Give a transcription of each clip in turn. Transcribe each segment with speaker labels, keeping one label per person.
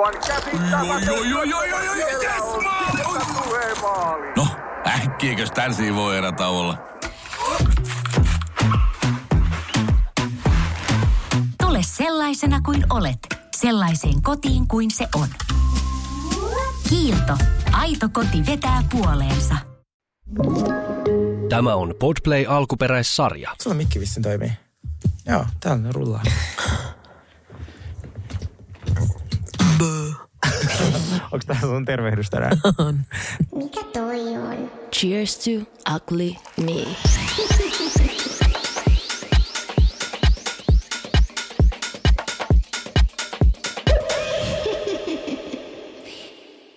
Speaker 1: Aivan käsittämätöntä.
Speaker 2: No, äkkiäkös tän voi erä olla?
Speaker 3: Tule sellaisena kuin olet, sellaiseen kotiin kuin se on. Kiilto. Aito koti vetää puoleensa.
Speaker 4: Tämä on Podplay alkuperäissarja.
Speaker 5: Sulla mikki vissiin toimii. Joo, täällä rullaa. Onko tää sun tervehdys tänään?
Speaker 6: Mikä toi on?
Speaker 7: Cheers to ugly me.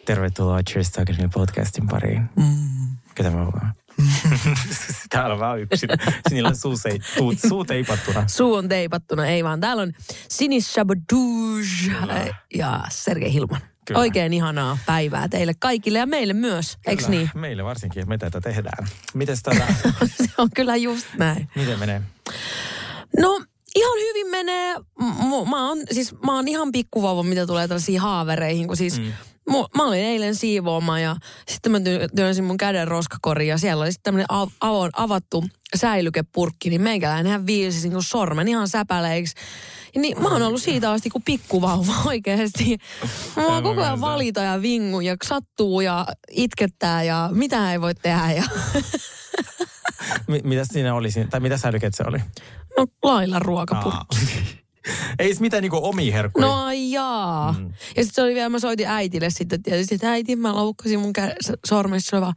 Speaker 5: Tervetuloa Cheers to Academy podcastin pariin. Mm. Ketä mä vaan? Täällä on vaan yksin. Sinillä on suu, sei, tuu, suu teipattuna.
Speaker 8: Suu on teipattuna, ei vaan. Täällä on Sinis Shabadouj ja Sergei Hilman.
Speaker 5: Kyllä.
Speaker 8: Oikein ihanaa päivää teille kaikille ja meille myös, eikö niin?
Speaker 5: Meille varsinkin, että me tätä tehdään. Mites tätä?
Speaker 8: Se on kyllä just näin.
Speaker 5: Miten menee?
Speaker 8: No, ihan hyvin menee. M- mä oon, siis, mä oon ihan pikkuvauva, mitä tulee tällaisiin haavereihin, kun siis mm. Mä olin eilen siivoama ja sitten mä ty- työnsin mun käden roskakoriin ja siellä oli sitten tämmönen av- avon, avattu säilykepurkki, niin meikäläinenhän viilsi niin sormen ihan säpäleiksi. Ja niin mä oon ollut siitä asti kuin pikkuvauva oikeasti. Mä oon koko ajan valita ja vingu ja sattuu ja itkettää ja mitä ei voi tehdä. Ja
Speaker 5: M- mitä siinä oli? Tai mitä säilyket se oli?
Speaker 8: no lailla ruokapurkki.
Speaker 5: Ei se mitään niinku omia herkkuja.
Speaker 8: No jaa. Mm. Ja sitten se oli vielä, mä soitin äitille sitten tietysti, että äiti, mä loukkasin mun kä- sormessa. Vaan,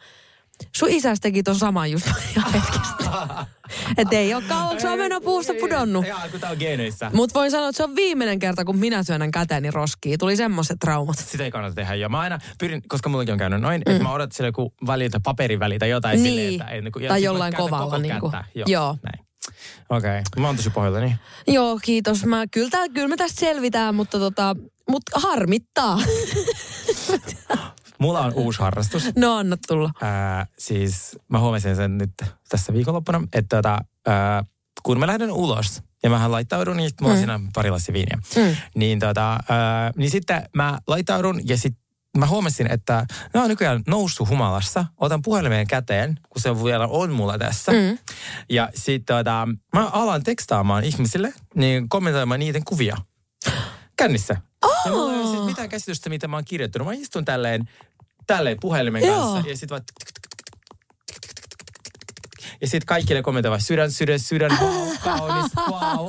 Speaker 8: sun isäs teki ton saman just hetkestä. että ei ole kauaksi mennä puusta pudonnut.
Speaker 5: Jaa, kun tää on geeneissä.
Speaker 8: Mutta voin sanoa, että se on viimeinen kerta, kun minä työnnän käteeni roskiin. Tuli semmoiset traumat.
Speaker 5: Sitä ei kannata tehdä. Ja mä aina pyrin, koska mullakin on käynyt noin, mm. että mä odotan sille joku väliltä, paperin välitä jotain
Speaker 8: Niin.
Speaker 5: silleen, että... Ennen kuin, ja
Speaker 8: Tai jollain kovalla niinku.
Speaker 5: kättä. Joo.
Speaker 8: Joo.
Speaker 5: Näin. Okei. Okay. Mä oon tosi pohjalla, niin.
Speaker 8: Joo, kiitos. Mä, kyllä, tää, kyllä me tästä selvitään, mutta tota, mut harmittaa.
Speaker 5: Mulla on uusi harrastus.
Speaker 8: no anna tulla.
Speaker 5: Ää, siis mä huomasin sen nyt tässä viikonloppuna, että tota, ää, kun mä lähden ulos ja mähän laittaudun, niin mulla on siinä pari lassia viiniä.
Speaker 8: Mm.
Speaker 5: Niin, tota, ää, niin sitten mä laittaudun ja sitten mä huomasin, että mä oon nykyään noussut humalassa. Otan puhelimen käteen, kun se vielä on mulla tässä.
Speaker 8: Mm.
Speaker 5: Ja sitten tota, mä alan tekstaamaan ihmisille, niin kommentoimaan niiden kuvia kännissä. Ja mulla ei ole siis mitään käsitystä, mitä mä oon kirjoittanut. Mä istun tälleen, tälleen puhelimen
Speaker 8: Joo.
Speaker 5: kanssa ja sitten vaan... Ja sitten kaikille kommentoivat sydän, sydän, sydän, wow, kaunis, wow.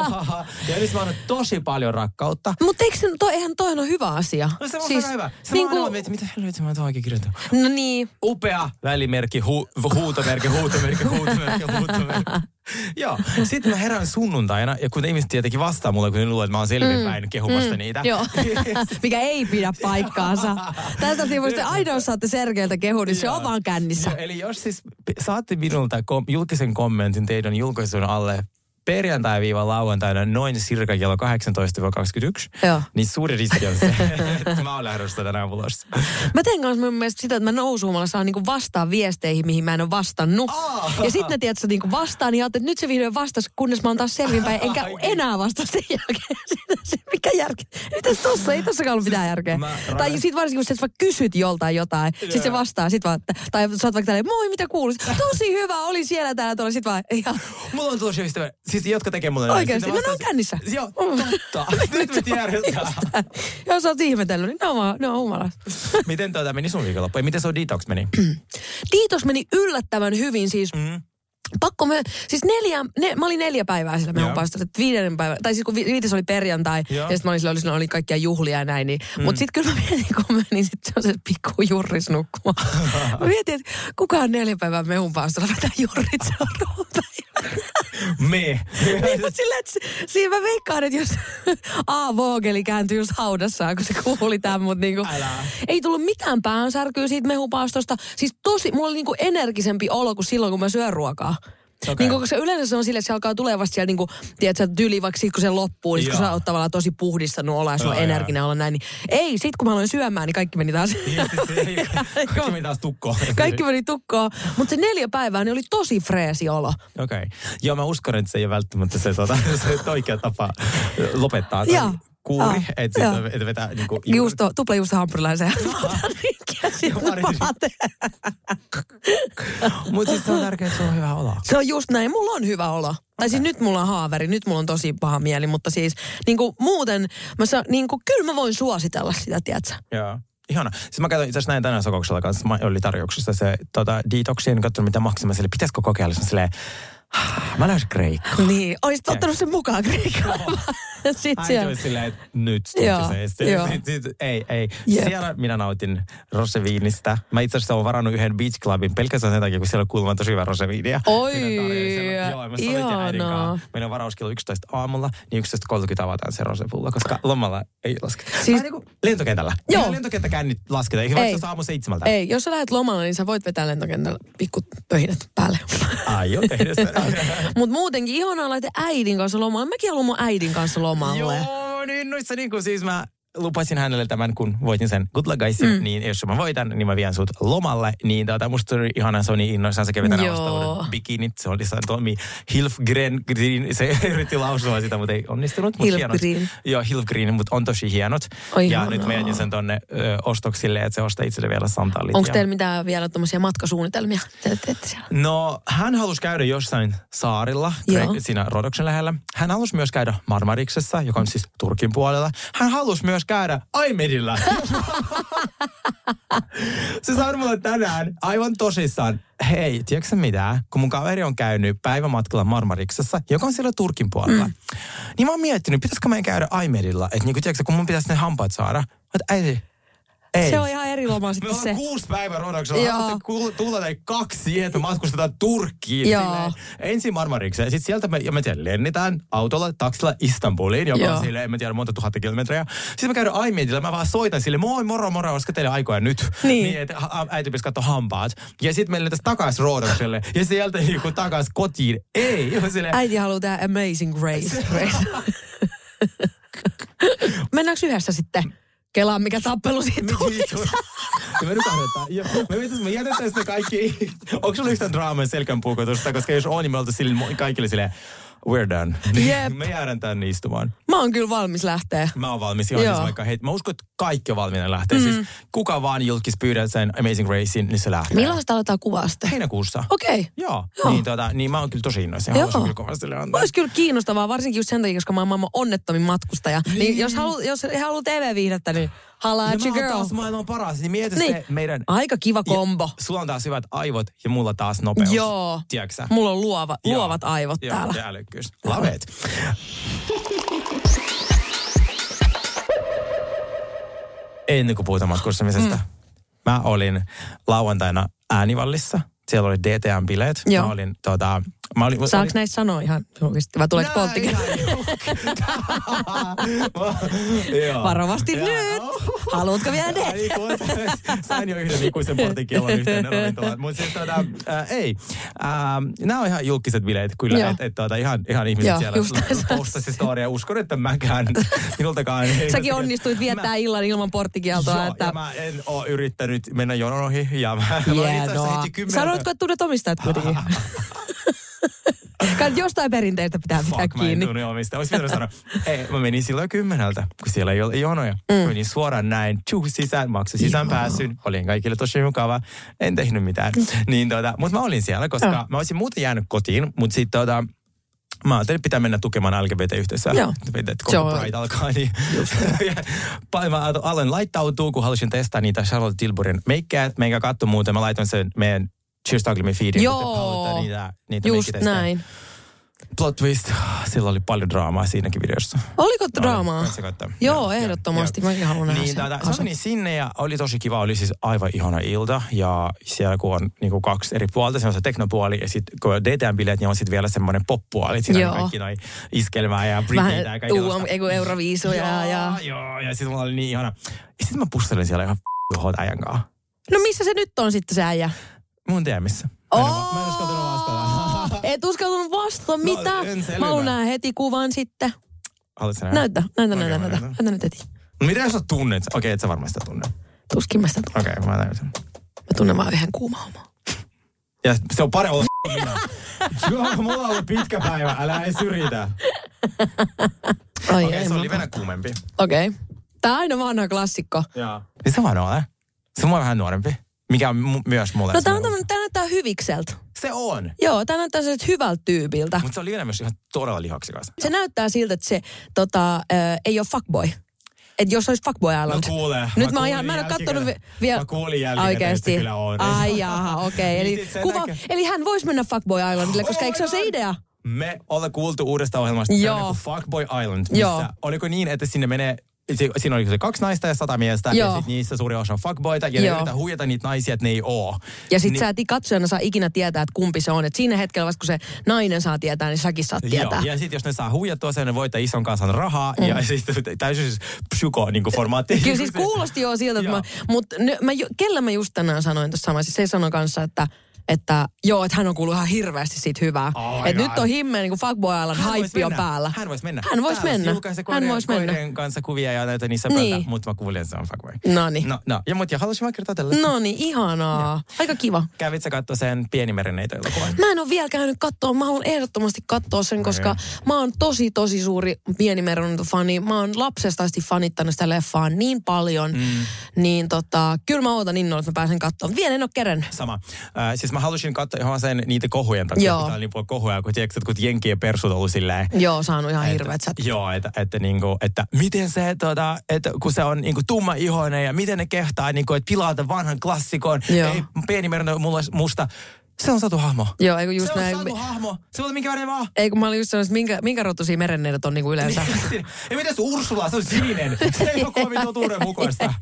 Speaker 5: Ja nyt mä annan tosi paljon rakkautta.
Speaker 8: Mutta eikö se, toi, eihän toi on hyvä asia?
Speaker 5: No se on siis, hyvä. Se niin kuin... mietin, mitä helvetin mä oon tuohonkin kirjoittanut.
Speaker 8: No niin.
Speaker 5: Upea välimerkki, hu, huutomerkki, huutomerkki, huutomerkki, huutomerkki. Joo. Sitten mä herään sunnuntaina, ja kun ihmiset tietenkin vastaa mulle, kun ne luulee, että mä oon selvinpäin mm. kehumasta mm. niitä.
Speaker 8: Joo, mikä ei pidä paikkaansa. Tästä voisitte aina saatte Sergeiltä kehun, niin se on vaan kännissä.
Speaker 5: Joo, eli jos siis saatte minulta kom- julkisen kommentin teidän julkaisun alle perjantai-lauantaina noin cirka kello 18-21,
Speaker 8: Joo.
Speaker 5: niin suuri riski on se, että mä oon lähdössä tänään ulos.
Speaker 8: Mä teen kanssa mun mielestä sitä, että mä nousuumalla saan niinku vastaan viesteihin, mihin mä en ole vastannut.
Speaker 5: Aa.
Speaker 8: Ja sitten ne tiedät, niinku vastaan, niin että nyt se vihdoin vastasi, kunnes mä oon taas selvinpäin, enkä
Speaker 5: Oikein.
Speaker 8: enää vastaa sen jälkeen. Se, mikä järki? Mitäs tossa? Ei tossakaan ollut mitään järkeä.
Speaker 5: Mä-
Speaker 8: Tai sit varsinkin, kun sä vaikka kysyt joltain jotain, sit se vastaa, sit vaan, että- tai sä oot vaikka tälleen, moi, mitä kuuluu? Tosi hyvä, oli siellä täällä tuolla, sit vaan, ja,
Speaker 5: Mulla on tosi ystävä, siis jotka tekee mulle näin.
Speaker 8: Oikeesti?
Speaker 5: Sitten
Speaker 8: No ne on kännissä.
Speaker 5: Joo, totta. Nyt me tiedetään.
Speaker 8: Jos oot ihmetellyt, niin ne on, ne on humalas.
Speaker 5: Miten tuota meni sun viikonloppu? Miten sun detox meni?
Speaker 8: Kiitos meni yllättävän hyvin siis. Mm. Pakko me, siis neljä, ne, mä olin neljä päivää sillä meidän paastolla, että viidennen päivä, tai siis kun vi, viides oli perjantai,
Speaker 5: Joo.
Speaker 8: ja sitten mä olin sillä, oli, sillä oli kaikkia juhlia ja näin, niin, mm. mutta sitten kyllä mä mietin, kun mä menin sitten se pikku jurris nukkumaan. mä mietin, että kukaan neljä päivää mehun paastolla vetää jurrit seuraavan päivän.
Speaker 5: Me.
Speaker 8: niin, mutta silleen, että si- siinä mä veikkaan, että jos A. Vogeli kääntyi just haudassaan, kun se kuuli tämän, mutta niinku,
Speaker 5: Älä.
Speaker 8: ei tullut mitään päänsärkyä siitä mehupaastosta. Siis tosi, mulla oli niinku energisempi olo kuin silloin, kun mä syön ruokaa. Okay. Niin koska yleensä se on sille, että se alkaa tulee vasta siellä niinku, tiedätkö, tyli vaikka sit, kun se loppuu, niin sit, kun sä oot tavallaan tosi puhdistanut olla ja sulla on energinen olla näin, niin ei, sit kun mä aloin syömään, niin kaikki meni taas.
Speaker 5: Kaikki meni taas tukkoon.
Speaker 8: kaikki meni tukkoon. Mutta se neljä päivää, niin oli tosi freesi olo.
Speaker 5: Okei. Okay. Joo, mä uskon, että se ei ole välttämättä se, tota, se oikea tapa lopettaa.
Speaker 8: Joo.
Speaker 5: Kuuri,
Speaker 8: Ah,
Speaker 5: että
Speaker 8: joo.
Speaker 5: sit, et vetää niinku...
Speaker 8: Juusto, tupla juusto hampurilaisen sitten
Speaker 5: pari-
Speaker 8: pate.
Speaker 5: Mutta siis se on tärkeää, että se on hyvä olo.
Speaker 8: Se on just näin. Mulla on hyvä olo. Tai siis nyt mulla on haaveri, nyt mulla on tosi paha mieli, mutta siis niin kuin muuten, mä sa, niin kuin, kyllä mä voin suositella sitä, tiedätkö?
Speaker 5: Joo. Ihana. Siis mä katsoin itse asiassa näin tänään Sokoksella kanssa, mä oli tarjouksessa se tota, detoxi, en katsonut mitä maksaa, mä sille, pitäisikö kokeilla, Sitten silleen, "Ah, mä löysin Kreikka.
Speaker 8: Niin, olisit ottanut sen mukaan Kreikkaan. Sitten
Speaker 5: Äiti
Speaker 8: siellä.
Speaker 5: oli silleen, että nyt
Speaker 8: Joo, joo.
Speaker 5: sit- sit- Ei, ei.
Speaker 8: Jep.
Speaker 5: Siellä minä nautin roseviinistä. Mä itse asiassa olen varannut yhden beach clubin pelkästään sen takia, kun siellä on kuulemma tosi hyvä roseviiniä.
Speaker 8: Oi.
Speaker 5: Joo, mä
Speaker 8: ihanaa.
Speaker 5: Meillä on varaus kello 11 aamulla, niin 11.30 avataan se rosepullo, koska lomalla ei lasketa.
Speaker 8: Siis-.
Speaker 5: Niin lentokentällä.
Speaker 8: Joo.
Speaker 5: Joo. Lentokenttäkäynnit lasketaan. Eikä
Speaker 8: Ei.
Speaker 5: vaikka aamu seitsemältä.
Speaker 8: Ei, jos sä lähdet lomalle, niin sä voit vetää lentokentällä pikku pöhinät päälle.
Speaker 5: Tehdä sitä.
Speaker 8: Mutta muutenkin ihanaa lähteä äidin kanssa lomalle. Mäkin haluan mun äidin kanssa lomalle.
Speaker 5: Joo, niin noissa niin kuin siis mä lupasin hänelle tämän, kun voitin sen Good Luck Guysin, mm. niin jos mä voitan, niin mä vien sut lomalle. Niin tota, musta oli ihana, se on niin innoissaan, se kävi tänään uuden bikinit. Se oli se Tommy Hilfgren, Green, se yritti lausua sitä, mutta ei onnistunut. Mut
Speaker 8: Hilfgren.
Speaker 5: hienot. Joo, Hilfgren, mutta on tosi hienot.
Speaker 8: Oi,
Speaker 5: ja
Speaker 8: ihanaa.
Speaker 5: nyt mä jätin sen tonne ö, ostoksille, että se ostaa itselle vielä sandaalit.
Speaker 8: Onko teillä mitään vielä tuommoisia matkasuunnitelmia? Te.
Speaker 5: No, hän halusi käydä jossain saarilla. Kre- siinä Rodoksen lähellä. Hän halusi myös käydä Marmariksessa, joka on siis Turkin puolella. Hän halusi myös käydä Aimedillä. Se sanoi mulle tänään aivan tosissaan, hei, tiedätkö mitä? Kun mun kaveri on käynyt päivämatkalla Marmariksessa, joka on siellä Turkin puolella, mm. niin mä oon miettinyt, pitäisikö meidän käydä Aimedilla, että niinku, tiedätkö, kun mun pitäisi ne hampaat saada. Että äiti, ei.
Speaker 8: Se on ihan eri loma
Speaker 5: Me
Speaker 8: sitten
Speaker 5: ollaan
Speaker 8: se.
Speaker 5: kuusi päivää rodoksella.
Speaker 8: Joo.
Speaker 5: Haluaisitte ku- tulla tai kaksi siihen, että me matkustetaan Turkkiin.
Speaker 8: Joo.
Speaker 5: Silleen, ensin Marmarikseen. Sitten sieltä me, ja me tiedän, lennetään autolla, taksilla Istanbuliin, joka
Speaker 8: Joo.
Speaker 5: on sille, en mä tiedä, monta tuhatta kilometriä. Sitten me käydään Aimeetillä, mä vaan soitan sille, moi moro moro, olisiko teille aikoja nyt?
Speaker 8: Niin.
Speaker 5: niin että äiti pitäisi katsoa hampaat. Ja sitten me lentäisiin takaisin Rodokselle. ja sieltä niinku takaisin kotiin. Ei. Ja silleen,
Speaker 8: Äiti haluaa tehdä Amazing. Grace. Mennäänkö yhdessä sitten? Kelaan mikä tappelu siitä tuli.
Speaker 5: Me. Ja me, me jätetään sitä kaikki. Onko sulla yhtään draamaa selkän puukotusta? Koska jos on, niin me oltaisiin kaikille silleen, we're done.
Speaker 8: Jep.
Speaker 5: Me jäädään tänne istumaan.
Speaker 8: Mä oon kyllä valmis lähteä.
Speaker 5: Mä oon valmis ihan
Speaker 8: Joo.
Speaker 5: siis vaikka, hei, mä uskon, että kaikki on valmiina lähteä. Mm. Siis kuka vaan julkis pyydän sen Amazing Racein, niin se lähtee.
Speaker 8: Milloin sitä aletaan kuvaa sitten?
Speaker 5: Heinäkuussa.
Speaker 8: Okei. Okay.
Speaker 5: Joo,
Speaker 8: Joo.
Speaker 5: Niin, tota, niin mä oon kyllä tosi innoissa.
Speaker 8: Joo.
Speaker 5: Kyllä kovasti antaa.
Speaker 8: Olisi kyllä kiinnostavaa, varsinkin just sen takia, koska mä oon maailman onnettomin matkustaja. Niin, niin jos haluaa jos he haluaa TV-viihdettä, niin holla at your
Speaker 5: mä oon
Speaker 8: girl.
Speaker 5: taas maailman paras, niin mieti
Speaker 8: Niin.
Speaker 5: se meidän...
Speaker 8: Aika kiva kombo.
Speaker 5: Ja, sulla on taas hyvät aivot ja mulla taas nopeus.
Speaker 8: Joo.
Speaker 5: Tiedätkö?
Speaker 8: Mulla on luova,
Speaker 5: Joo.
Speaker 8: luovat aivot
Speaker 5: Joo,
Speaker 8: täällä.
Speaker 5: ja älykkyys. Love it. Ennen kuin puhutaan matkustamisesta. Mm. Mä olin lauantaina Äänivallissa. Siellä oli DTM-bileet.
Speaker 8: Joo.
Speaker 5: Mä olin tota... Mä olin,
Speaker 8: Saanko
Speaker 5: olin,
Speaker 8: näistä sanoa ihan julkisesti vai tuleeko polttikin? Varovasti
Speaker 5: Joo.
Speaker 8: nyt! Haluatko vielä ne?
Speaker 5: Sain jo yhden ikuisen portikellon yhteen ravintolaan. Mutta siis tota, äh, ei. Äh, nämä on ihan julkiset bileet kyllä. Että et, tota, ihan, ihan ihmiset
Speaker 8: Joo,
Speaker 5: siellä postasi storia. Uskon, että mäkään, minultakaan. ei-
Speaker 8: Säkin onnistuit viettää illan ilman porttikieltoa.
Speaker 5: Joo,
Speaker 8: että...
Speaker 5: ja mä en ole yrittänyt mennä jonon ohi. Ja mä, mä olin itse asiassa
Speaker 8: Hienoa.
Speaker 5: heti kymmeneltä.
Speaker 8: Sanoitko, että tunnet omistajat kuitenkin? Jostain perinteistä pitää pitää
Speaker 5: Fuck, mä en
Speaker 8: kiinni.
Speaker 5: tunne omista. Olisi pitänyt sanoa, ei, mä menin silloin kymmeneltä, kun siellä ei ole jonoja. Mm. Menin suoraan näin, tjuh, sisään, maksin sisään pääsyn. Olin kaikille tosi mukava. En tehnyt mitään. Niin, tota, mutta mä olin siellä, koska
Speaker 8: Joo.
Speaker 5: mä olisin muuten jäänyt kotiin, mutta sitten tota, Mä ajattelin, että pitää mennä tukemaan LGBT-yhteisöä.
Speaker 8: Joo.
Speaker 5: Että
Speaker 8: on-
Speaker 5: Pride alkaa. Niin. Ja mä aloin laittautua, kun halusin testaa niitä Charlotte Tilburin meikkejä. Meikä katso muuten. Mä laitoin sen meidän Cheers Ugly Me feediin,
Speaker 8: Joo.
Speaker 5: kun te haluatte niitä, niitä
Speaker 8: Just näin.
Speaker 5: Plot twist. Sillä oli paljon draamaa siinäkin videossa.
Speaker 8: Oliko draamaa?
Speaker 5: Kannattaa katsoa.
Speaker 8: Joo, ehdottomasti. Mäkin haluan nähdä
Speaker 5: Niin,
Speaker 8: sen kasan.
Speaker 5: se meni sinne ja oli tosi kiva. Oli siis aivan ihana ilta. Ja siellä kun on niin kuin kaksi eri puolta, se on se teknopuoli ja sitten kun on DTM-bileet, niin on sitten vielä semmoinen pop-puoli. Siinä
Speaker 8: Joo.
Speaker 5: on kaikki noin iskelmää ja Britneytä
Speaker 8: Vähän
Speaker 5: ja kaikkea
Speaker 8: UM,
Speaker 5: tollaista.
Speaker 8: eiku Euroviisuja ja...
Speaker 5: Joo, ja sitten mulla oli niin ihana. Ja sitten mä pustelin siellä ihan äijän kanssa.
Speaker 8: No missä se nyt on sitten se äijä?
Speaker 5: Mun tiemissä. Mä en, va- mä en uskaltanut vastata.
Speaker 8: Et uskaltanut vastata, mitä?
Speaker 5: No, en selvä.
Speaker 8: Mä haluan nähdä heti kuvan sitten.
Speaker 5: Haluatko nähdä?
Speaker 8: Näytä, näytä,
Speaker 5: Okei,
Speaker 8: näytä, näytä.
Speaker 5: näytän.
Speaker 8: Näytä nyt heti.
Speaker 5: No mitä jos sä tunnet? Okei, et sä varmaan sitä tunne.
Speaker 8: Tuskin mä sitä tunnen.
Speaker 5: Okei, mä näytän.
Speaker 8: Mä tunnen vaan yhden kuuma homo.
Speaker 5: Ja se on parempi olla minä. Joo, mulla on ollut pitkä päivä, älä edes yritä.
Speaker 8: Ai
Speaker 5: Okei,
Speaker 8: ei,
Speaker 5: se oli vielä kuumempi.
Speaker 8: Okei. Okay. Tää on aina vanha klassikko.
Speaker 5: Joo. Niin se vaan ole. Se on vähän nuorempi. Mikä on myös mulle.
Speaker 8: No tää on tämmönen, tää näyttää hyvikseltä.
Speaker 5: Se on.
Speaker 8: Joo, tää näyttää sellaiselta hyvältä tyypiltä.
Speaker 5: Mutta se on liian myös ihan todella lihaksikas.
Speaker 8: Se näyttää siltä, että se tota, äh, ei ole fuckboy. Et jos olisi Fuckboy Island.
Speaker 5: No kuule,
Speaker 8: Nyt
Speaker 5: mä
Speaker 8: mä, ihan, mä en ole kattonut vi- vielä.
Speaker 5: Mä kuulin jälkikäteen, että
Speaker 8: Oikeesti.
Speaker 5: kyllä on.
Speaker 8: Ai jaha, okei.
Speaker 5: Niin
Speaker 8: Eli, kuva, eli hän voisi mennä Fuckboy Islandille, koska
Speaker 5: Oh
Speaker 8: eikö se ole se idea?
Speaker 5: Me ollaan kuultu uudesta ohjelmasta, se
Speaker 8: Joo.
Speaker 5: on Fuckboy Island, missä
Speaker 8: Joo.
Speaker 5: oliko niin, että sinne menee si- Siinä oli se kaksi naista ja sata miestä,
Speaker 8: Joo.
Speaker 5: ja sit niissä suuri osa on fuckboyta, ja ne yrittää huijata niitä naisia, että ne ei oo.
Speaker 8: Ja sit
Speaker 5: Niin-
Speaker 8: sä et katsojana saa ikinä tietää, että kumpi se on. Et siinä hetkellä vasta kun se nainen saa tietää, niin säkin saat tietää.
Speaker 5: Joo, ja sitten jos ne saa huijattua sen, ne voittaa ison kansan rahaa, mm. ja sitten täysin siis psyko niin formaatti.
Speaker 8: Kyllä siis kuulosti jo siltä, että mä, mutta mä, kellä mä just tänään sanoin tuossa samassa, se sanoi kanssa, että että joo, että hän on kuullut ihan hirveästi siitä hyvää.
Speaker 5: Oh
Speaker 8: että nyt on himmeä niin kuin Fuckboy Island,
Speaker 5: Hän vois
Speaker 8: haippi on päällä.
Speaker 5: Hän voisi mennä.
Speaker 8: Hän voisi mennä. Hän voisi mennä.
Speaker 5: kanssa kuvia ja näitä niissä
Speaker 8: Niin.
Speaker 5: niin. mutta mä kuulin, että se on fuckboy.
Speaker 8: No niin.
Speaker 5: No, no. Ja mutta ja haluaisin vaan kertoa tälle.
Speaker 8: No niin, ihanaa. Aika kiva.
Speaker 5: Kävit sä katsoa sen pienimerenneitä elokuvan?
Speaker 8: Mä en ole vielä käynyt katsoa, mä haluan ehdottomasti katsoa sen, koska mä oon tosi tosi suuri pienimeron fani. Mä oon lapsesta asti fanittanut sitä leffaa niin paljon, mm. niin tota, kyllä mä ootan innolla, että mä pääsen katsomaan. Vielä en ole keren.
Speaker 5: Sama. Äh, siis mä halusin katsoa ihan sen niitä kohujen takia,
Speaker 8: Joo.
Speaker 5: kun tää oli niin kohuja, kun tiedätkö, että kun jenkien persut ollut silleen,
Speaker 8: Joo, saanut ihan hirveät sät.
Speaker 5: Joo, että, että, niinku, että miten se, tota, että kun se on niinku tumma ihoinen ja miten ne kehtaa niinku, että pilata vanhan klassikon.
Speaker 8: Joo.
Speaker 5: Ei pieni merino mulle musta. Se on satu hahmo.
Speaker 8: Joo, eikö just
Speaker 5: se on
Speaker 8: näin.
Speaker 5: satu hahmo. Se on minkä värinen vaan.
Speaker 8: Ei kun mä olin just sanonut, minkä, minkä rotuisia merenneidet on niinku yleensä.
Speaker 5: ja miten se Ursula, se on sininen. Se ei ole kovin totuuden mukaista.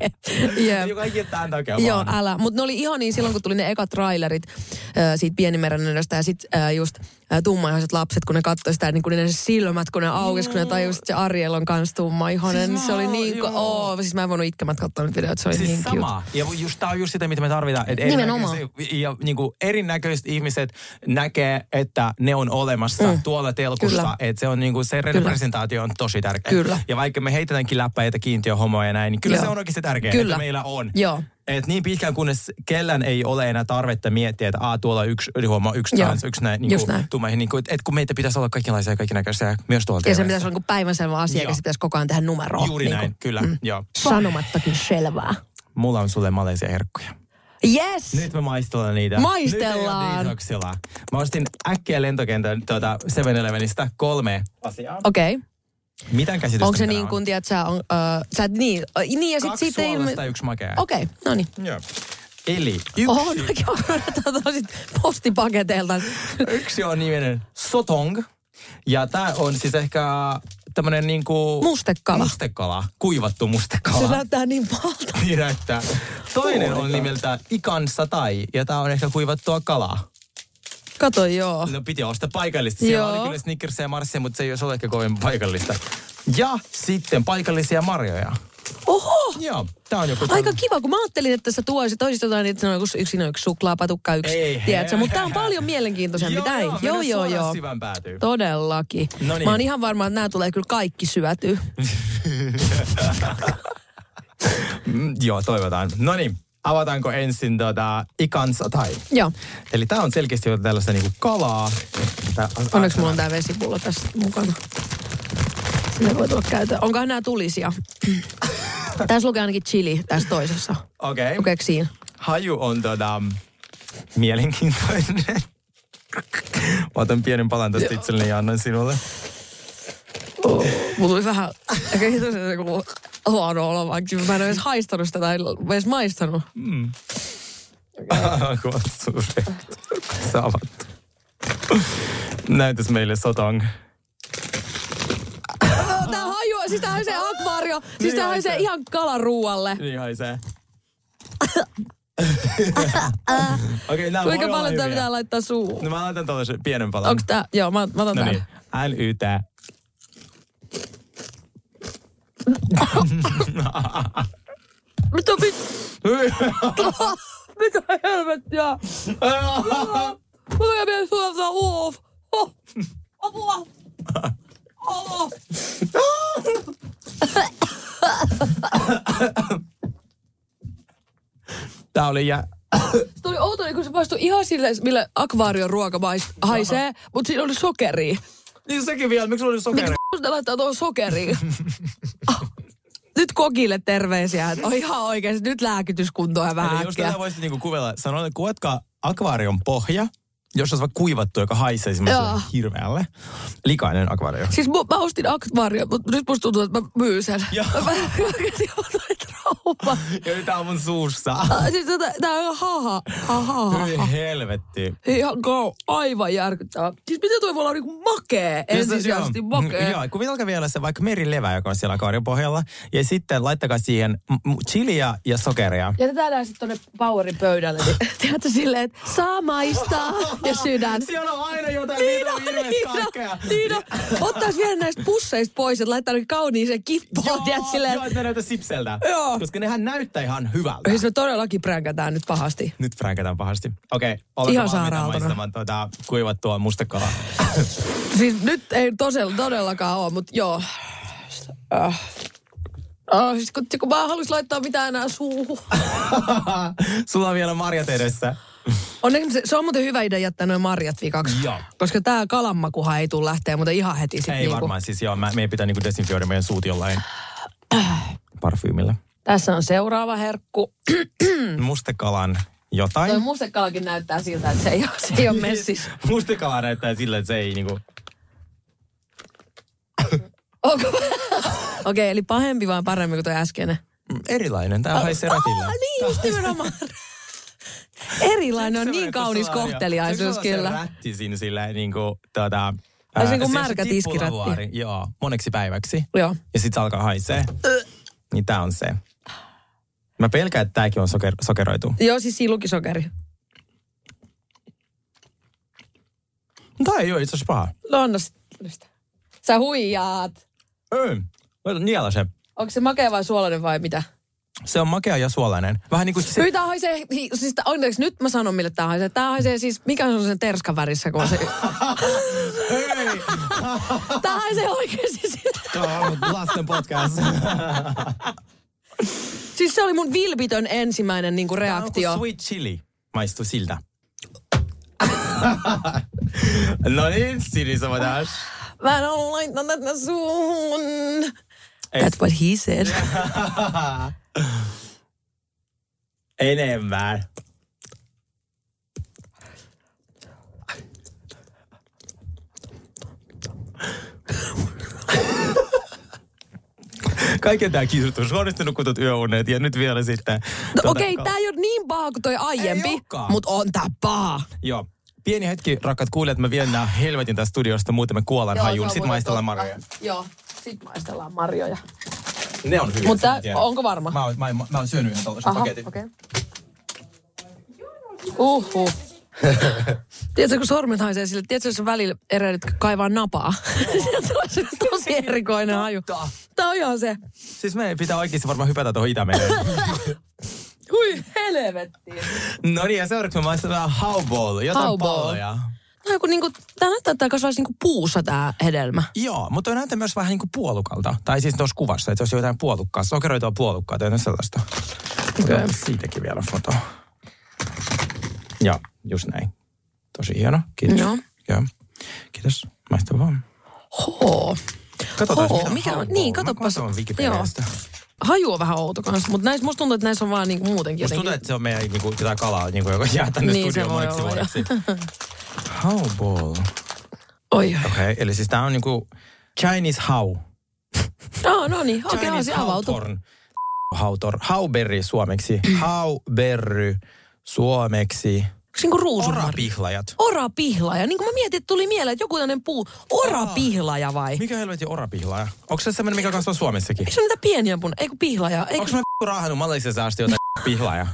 Speaker 8: Jep.
Speaker 5: Joka ikinen tämän takia
Speaker 8: Joo,
Speaker 5: vaan.
Speaker 8: älä. Mutta ne oli ihan niin silloin, kun tuli ne ekat trailerit äh, siitä pienimerennöstä ja sitten äh, just äh, tummaihoiset lapset, kun ne katsoi sitä, niin kun ne silmät, kun ne aukesi, kun ne tajusivat, että se Ariel on kans tummaihoinen.
Speaker 5: Siis
Speaker 8: se oli niin, ko- oo, siis mä en voinut itkemät katsoa nyt videoita, se oli
Speaker 5: Siis
Speaker 8: niin cute.
Speaker 5: sama. Ja just, tää on just sitä, mitä me tarvitaan. Että
Speaker 8: Nimenomaan.
Speaker 5: Ja niin kuin erinäköiset ihmiset näkee, että ne on olemassa mm. tuolla telkussa. Että se on niin kuin, se representaatio on tosi tärkeä.
Speaker 8: Kyllä.
Speaker 5: Ja vaikka me heitetäänkin läppäitä kiintiöhomoja ja näin, niin kyllä
Speaker 8: Joo.
Speaker 5: se on oikeasti tärkeää,
Speaker 8: Kyllä.
Speaker 5: että meillä on.
Speaker 8: Joo.
Speaker 5: Et niin pitkään kunnes kellään ei ole enää tarvetta miettiä, että Aa, tuolla on yksi ylihuoma, yksi trans, yksi näin, niin kuin,
Speaker 8: näin.
Speaker 5: tummaihin, niin kuin, että et kun meitä pitäisi olla kaikenlaisia ja kaikenäköisiä myös tuolla
Speaker 8: Ja se pitäisi olla niin päivänselvä asia, se pitäisi koko ajan tehdä numeroa.
Speaker 5: Juuri
Speaker 8: niin
Speaker 5: näin,
Speaker 8: kuin,
Speaker 5: kyllä. Mm. Joo.
Speaker 8: Sanomattakin selvää.
Speaker 5: Mulla on sulle maleisia herkkuja.
Speaker 8: Yes!
Speaker 5: Nyt me maistellaan niitä.
Speaker 8: Maistellaan.
Speaker 5: Nyt. Mä ostin äkkiä lentokentän tuota 7-Elevenistä kolme asiaa.
Speaker 8: Okei. Okay.
Speaker 5: Mitään käsitystä
Speaker 8: Onko se
Speaker 5: mitä
Speaker 8: niin kuin, tiedät sä, on, äh, sä et niin, äh, niin ja sit
Speaker 5: Kaksi
Speaker 8: siitä
Speaker 5: suolasta ja yksi makea.
Speaker 8: Okei, okay, no niin.
Speaker 5: Joo. Eli yksi,
Speaker 8: Oho, noinkin on sit postipaketeilta.
Speaker 5: yksi on niminen Sotong. Ja tää on siis ehkä tämmönen niinku...
Speaker 8: Mustekala.
Speaker 5: Mustekala. Kuivattu mustekala.
Speaker 8: Se näyttää niin pahalta.
Speaker 5: Niin näyttää. Toinen on nimeltä Ikan Satai. Ja tää on ehkä kuivattua kalaa.
Speaker 8: Kato joo.
Speaker 5: No piti ostaa paikallista. Siellä
Speaker 8: Joo.
Speaker 5: oli kyllä Snickersia ja Marssia, mutta se ei olisi ole ehkä kovin paikallista. Ja sitten paikallisia marjoja.
Speaker 8: Oho!
Speaker 5: Joo, tää on joku...
Speaker 8: Aika kiva, kun mä ajattelin, että sä tuoisit, toisit jotain, että se on yksi, yksi, yksi suklaapatukka, yksi,
Speaker 5: Ei,
Speaker 8: tiedätkö?
Speaker 5: hei.
Speaker 8: Mutta tää on paljon mielenkiintoisempi.
Speaker 5: Joo,
Speaker 8: ei.
Speaker 5: joo,
Speaker 8: joo, joo. Todellakin.
Speaker 5: No niin.
Speaker 8: Mä oon ihan varma, että nämä tulee kyllä kaikki syötyä.
Speaker 5: Mm, joo, toivotaan. No niin, avataanko ensin tota Ikan Satai?
Speaker 8: Joo.
Speaker 5: Eli tää on selkeästi jo tällaista niinku kalaa. Tää,
Speaker 8: Onneksi mulla on tää vesipullo tässä mukana. Sinne voi tulla käyttöön. Onkohan nämä tulisia? tässä lukee ainakin chili tässä toisessa.
Speaker 5: Okei. Okay.
Speaker 8: Lukeeko siinä?
Speaker 5: Haju on tota, mielenkiintoinen. Mä otan pienen palan tästä itselleni ja annan sinulle.
Speaker 8: Mulla tuli vähän, ehkä hitoisen joku huono olo, vaikka mä en ole edes haistanut sitä tai edes maistanut.
Speaker 5: Suuret. Se avattu. Näytäs meille sotong.
Speaker 8: Tää haju, siis tää se akvaario, siis
Speaker 5: Niin
Speaker 8: tää
Speaker 5: haisee.
Speaker 8: se ihan kalaruualle.
Speaker 5: Niin haisee. Okei, nää voi
Speaker 8: Kuinka paljon tää pitää laittaa suuhun?
Speaker 5: No mä laitan tuollaisen pienen palan.
Speaker 8: Onks tää, joo mä, mä otan
Speaker 5: No
Speaker 8: tän.
Speaker 5: niin, L-Y-T.
Speaker 8: Mitä mit... Mitä helvettiä? Mulla on vielä suolta uuf. Oh. Apua. Oh.
Speaker 5: Tää oli jä...
Speaker 8: Tuli outo, niin kun se maistui ihan sille, millä akvaarion ruoka haisee, mutta siinä oli sokeria.
Speaker 5: Niin sekin vielä, miksi sulla oli sokeri?
Speaker 8: Kun ne laittaa tuohon sokeriin. nyt kokille terveisiä, että on ihan oikeasti nyt lääkityskuntoa ja vähän
Speaker 5: Eli jos
Speaker 8: äkkiä.
Speaker 5: tätä voisit niinku kuvella, sanoa, että kuvatkaa akvaarion pohja, jos olisi vaikka kuivattu, joka haisee semmoiselle
Speaker 8: Joo.
Speaker 5: hirveälle. Likainen akvaario.
Speaker 8: Siis mu, mä ostin akvaario, mutta nyt musta tuntuu, että mä myyn sen.
Speaker 5: Joo.
Speaker 8: Mä oikeasti otan trauma.
Speaker 5: Ja nyt tää on mun suussa.
Speaker 8: Siis tää, tää on haha.
Speaker 5: Hyi helvetti.
Speaker 8: Ihan go, aivan järkyttävää. Siis miten toi voi olla niinku makee, ensisijaisesti
Speaker 5: Joo.
Speaker 8: makee.
Speaker 5: Joo, kuvitelkaa vielä se vaikka merilevä, joka on siellä akvaarion pohjalla. Ja sitten laittakaa siihen chiliä ja sokeria.
Speaker 8: Jätetään tää sitten tonne Powerin pöydälle, niin tiedätkö silleen, että saa maistaa ja sydän.
Speaker 5: Siellä on aina jotain
Speaker 8: Niin on,
Speaker 5: hirveät
Speaker 8: niin on,
Speaker 5: kaikkea.
Speaker 8: niin on. Ottais vielä näistä pusseista pois, että laittaa kauniiseen kippoon, silleen.
Speaker 5: joo, että ne näyttää sipseltä.
Speaker 8: Joo.
Speaker 5: Koska nehän näyttää ihan hyvältä.
Speaker 8: Siis me todellakin pränkätään nyt pahasti.
Speaker 5: Nyt fränkätään pahasti. Okei, okay,
Speaker 8: Ihan
Speaker 5: oletko valmiita
Speaker 8: sairaaltana.
Speaker 5: maistamaan tuota kuivattua mustakalaa?
Speaker 8: Siis nyt ei tosel, todellakaan ole, mutta joo. Äh. Oh, siis kun, kun mä en halus laittaa mitään enää suuhun.
Speaker 5: Sulla on vielä marjat edessä.
Speaker 8: Onneksi se, se on muuten hyvä idea jättää noin marjat vikaksi.
Speaker 5: Joo.
Speaker 8: Koska tää kalanmakuhan ei tule lähteä, mutta ihan heti sit
Speaker 5: Ei
Speaker 8: niinku.
Speaker 5: varmaan, siis joo, mä, meidän pitää niinku desinfioida meidän suut jollain parfyymillä.
Speaker 8: Tässä on seuraava herkku.
Speaker 5: Mustekalan jotain.
Speaker 8: Toi mustekalakin näyttää siltä, että se ei ole, se ei ole messis.
Speaker 5: Mustekala näyttää silleen, että se ei niinku...
Speaker 8: Onko? Okei, okay, eli pahempi vai parempi kuin toi äskeinen?
Speaker 5: Mm, Erilainen, tää haisee rätille.
Speaker 8: Aa, niin just nimenomaan. Erilainen on niin kaunis kohteliaisuus kyllä.
Speaker 5: Se rätti siinä silleen niinku tota...
Speaker 8: Ai se
Speaker 5: ää,
Speaker 8: niinku
Speaker 5: se-
Speaker 8: märkä
Speaker 5: se
Speaker 8: tiskirätti.
Speaker 5: tippulavuari, Joo, moneksi päiväksi.
Speaker 8: Joo.
Speaker 5: Ja sit se alkaa haisee. Niin tää on se. Mä pelkään, että tääkin on soker, sokeroitu.
Speaker 8: Joo, siis silukisokeri.
Speaker 5: Tää ei oo itse asiassa paha.
Speaker 8: No sit- sitä. Sä huijaat.
Speaker 5: Ei. Laita niellä se.
Speaker 8: Onko se makea vai suolainen vai mitä?
Speaker 5: Se on makea ja suolainen. Vähän niin kuin se...
Speaker 8: Tää haisee, hi- siis tää, onneksi nyt mä sanon mille tää haisee. Tää haisee siis, mikä on sen terskan värissä, kun on se... tää haisee oikeesti sitä.
Speaker 5: Tää on lasten podcast.
Speaker 8: Siis se oli mun vilpitön ensimmäinen niinku reaktio.
Speaker 5: Kuin sweet chili. Maistu siltä. no niin, sinisavadas.
Speaker 8: Mä en oo laittanut tätä suuhun. That's what he said.
Speaker 5: Enemmän. Kaiken tämä kiisutus, huonosti nukutut yöunet ja nyt vielä sitten...
Speaker 8: No
Speaker 5: tuota,
Speaker 8: okei, okay, tää ei ole niin paha kuin toi aiempi, mutta on tää paha.
Speaker 5: Joo. Pieni hetki, rakkaat kuulijat, mä vien nää helvetin tästä studiosta, muuten me kuolan hajuun. Sitten maistellaan marjoja.
Speaker 8: Joo, sit maistellaan marjoja.
Speaker 5: Ne on hyviä.
Speaker 8: Mutta onko varma?
Speaker 5: Mä, oon- mä, mä, mä oon syönyt yhden tällaisen
Speaker 8: Aha,
Speaker 5: paketin.
Speaker 8: okei. Uhu. Tiedätkö, kun sormet haisee sille, tiedätkö, jos välillä erehdyt kaivaa napaa? Se tosi erikoinen haju. Tää on ihan se.
Speaker 5: Siis meidän pitää oikeasti varmaan hypätä tuohon Itämereen.
Speaker 8: Hui helvettiin.
Speaker 5: no niin, ja seuraavaksi me maistetaan howball, jotain
Speaker 8: Howball.
Speaker 5: palloja.
Speaker 8: On kuin niinku, tää näyttää, että tää kasvaisi niinku puussa tää hedelmä.
Speaker 5: Joo, mutta toi näyttää myös vähän niin kuin puolukalta. Tai siis tuossa kuvassa, että jos on jotain puolukkaa, sokeroitua puolukkaa tai sellaista. Otetaan Siitäkin vielä foto. Joo, just näin. Tosi hieno. Kiitos.
Speaker 8: Joo.
Speaker 5: Joo. Kiitos. Maista vaan.
Speaker 8: Hoo.
Speaker 5: Katsotaan,
Speaker 8: Hoo,
Speaker 5: on
Speaker 8: mikä on? Niin, katsopas.
Speaker 5: Wikipediasta.
Speaker 8: Haju on vähän outo kanssa, mutta näissä, musta tuntuu, että näissä on vaan niinku muutenkin
Speaker 5: Musta tuntuu,
Speaker 8: jotenkin.
Speaker 5: että se on meidän niinku, jotain kalaa, niinku, joka jää tänne
Speaker 8: Niin,
Speaker 5: studioon moneksi vuodeksi. Howball.
Speaker 8: Oi, oi.
Speaker 5: Okei, okay, eli siis tää on niinku Chinese how.
Speaker 8: No, no niin, okei, okay, se avautuu.
Speaker 5: Hawthorn. Hauberry suomeksi. Hauberry suomeksi.
Speaker 8: Niinku ruusunmarja?
Speaker 5: Orapihlajat.
Speaker 8: Orapihlaja. Niin kuin mä mietin, että tuli mieleen, että joku tämmöinen puu. Orapihlaja vai?
Speaker 5: Mikä helvetin orapihlaja? Onko se semmoinen, mikä kasvaa Suomessakin?
Speaker 8: Se ole niitä pieniä pun? Eikö pihlaja? Eikö
Speaker 5: Onko mä v***u raahannut Malesiassa asti jotain pihlaja?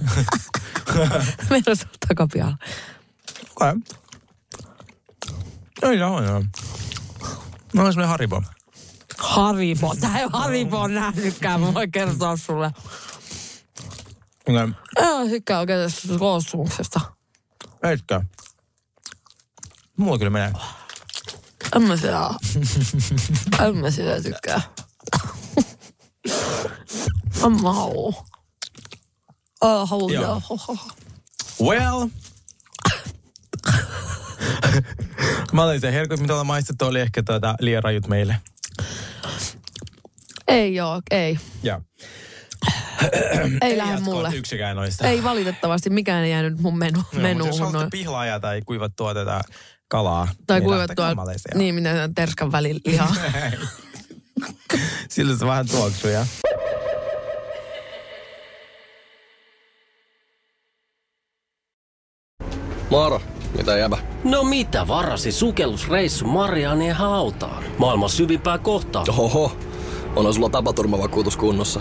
Speaker 8: meidän se takapialla?
Speaker 5: Okei. Ei joo, joo. No on semmoinen Haribo.
Speaker 8: Haribo. Tää ei ole Haribo nähnytkään, mä voin kertoa sulle.
Speaker 5: Okei.
Speaker 8: Ei tykkää oikein tästä koostumuksesta.
Speaker 5: Eikä. Mulla kyllä menee.
Speaker 8: En mä sitä, en mä sitä tykkää. En mä. Oh, halua.
Speaker 5: Joo.
Speaker 8: Joo.
Speaker 5: Well. Mä olin se herkut, mitä ollaan maistettu, oli ehkä tuota liian rajut meille.
Speaker 8: Ei joo, ei.
Speaker 5: Joo.
Speaker 8: Ei lähde mulle.
Speaker 5: Yksikään noista.
Speaker 8: Ei valitettavasti, mikään ei jäänyt mun menu,
Speaker 5: No, mutta jos
Speaker 8: menuun.
Speaker 5: haluatte pihlaajaa tai kuivattua tätä kalaa,
Speaker 8: Tai
Speaker 5: niin
Speaker 8: kuivattua, niin mitä se on, terskan välilihaa.
Speaker 5: Sillä se vähän tuoksuja.
Speaker 9: Moro, mitä jäbä?
Speaker 10: No mitä, varasi sukellusreissu Marianien hautaan. Maailman syvimpää kohtaa.
Speaker 9: Oho, onhan sulla tapaturmavakuutus kunnossa.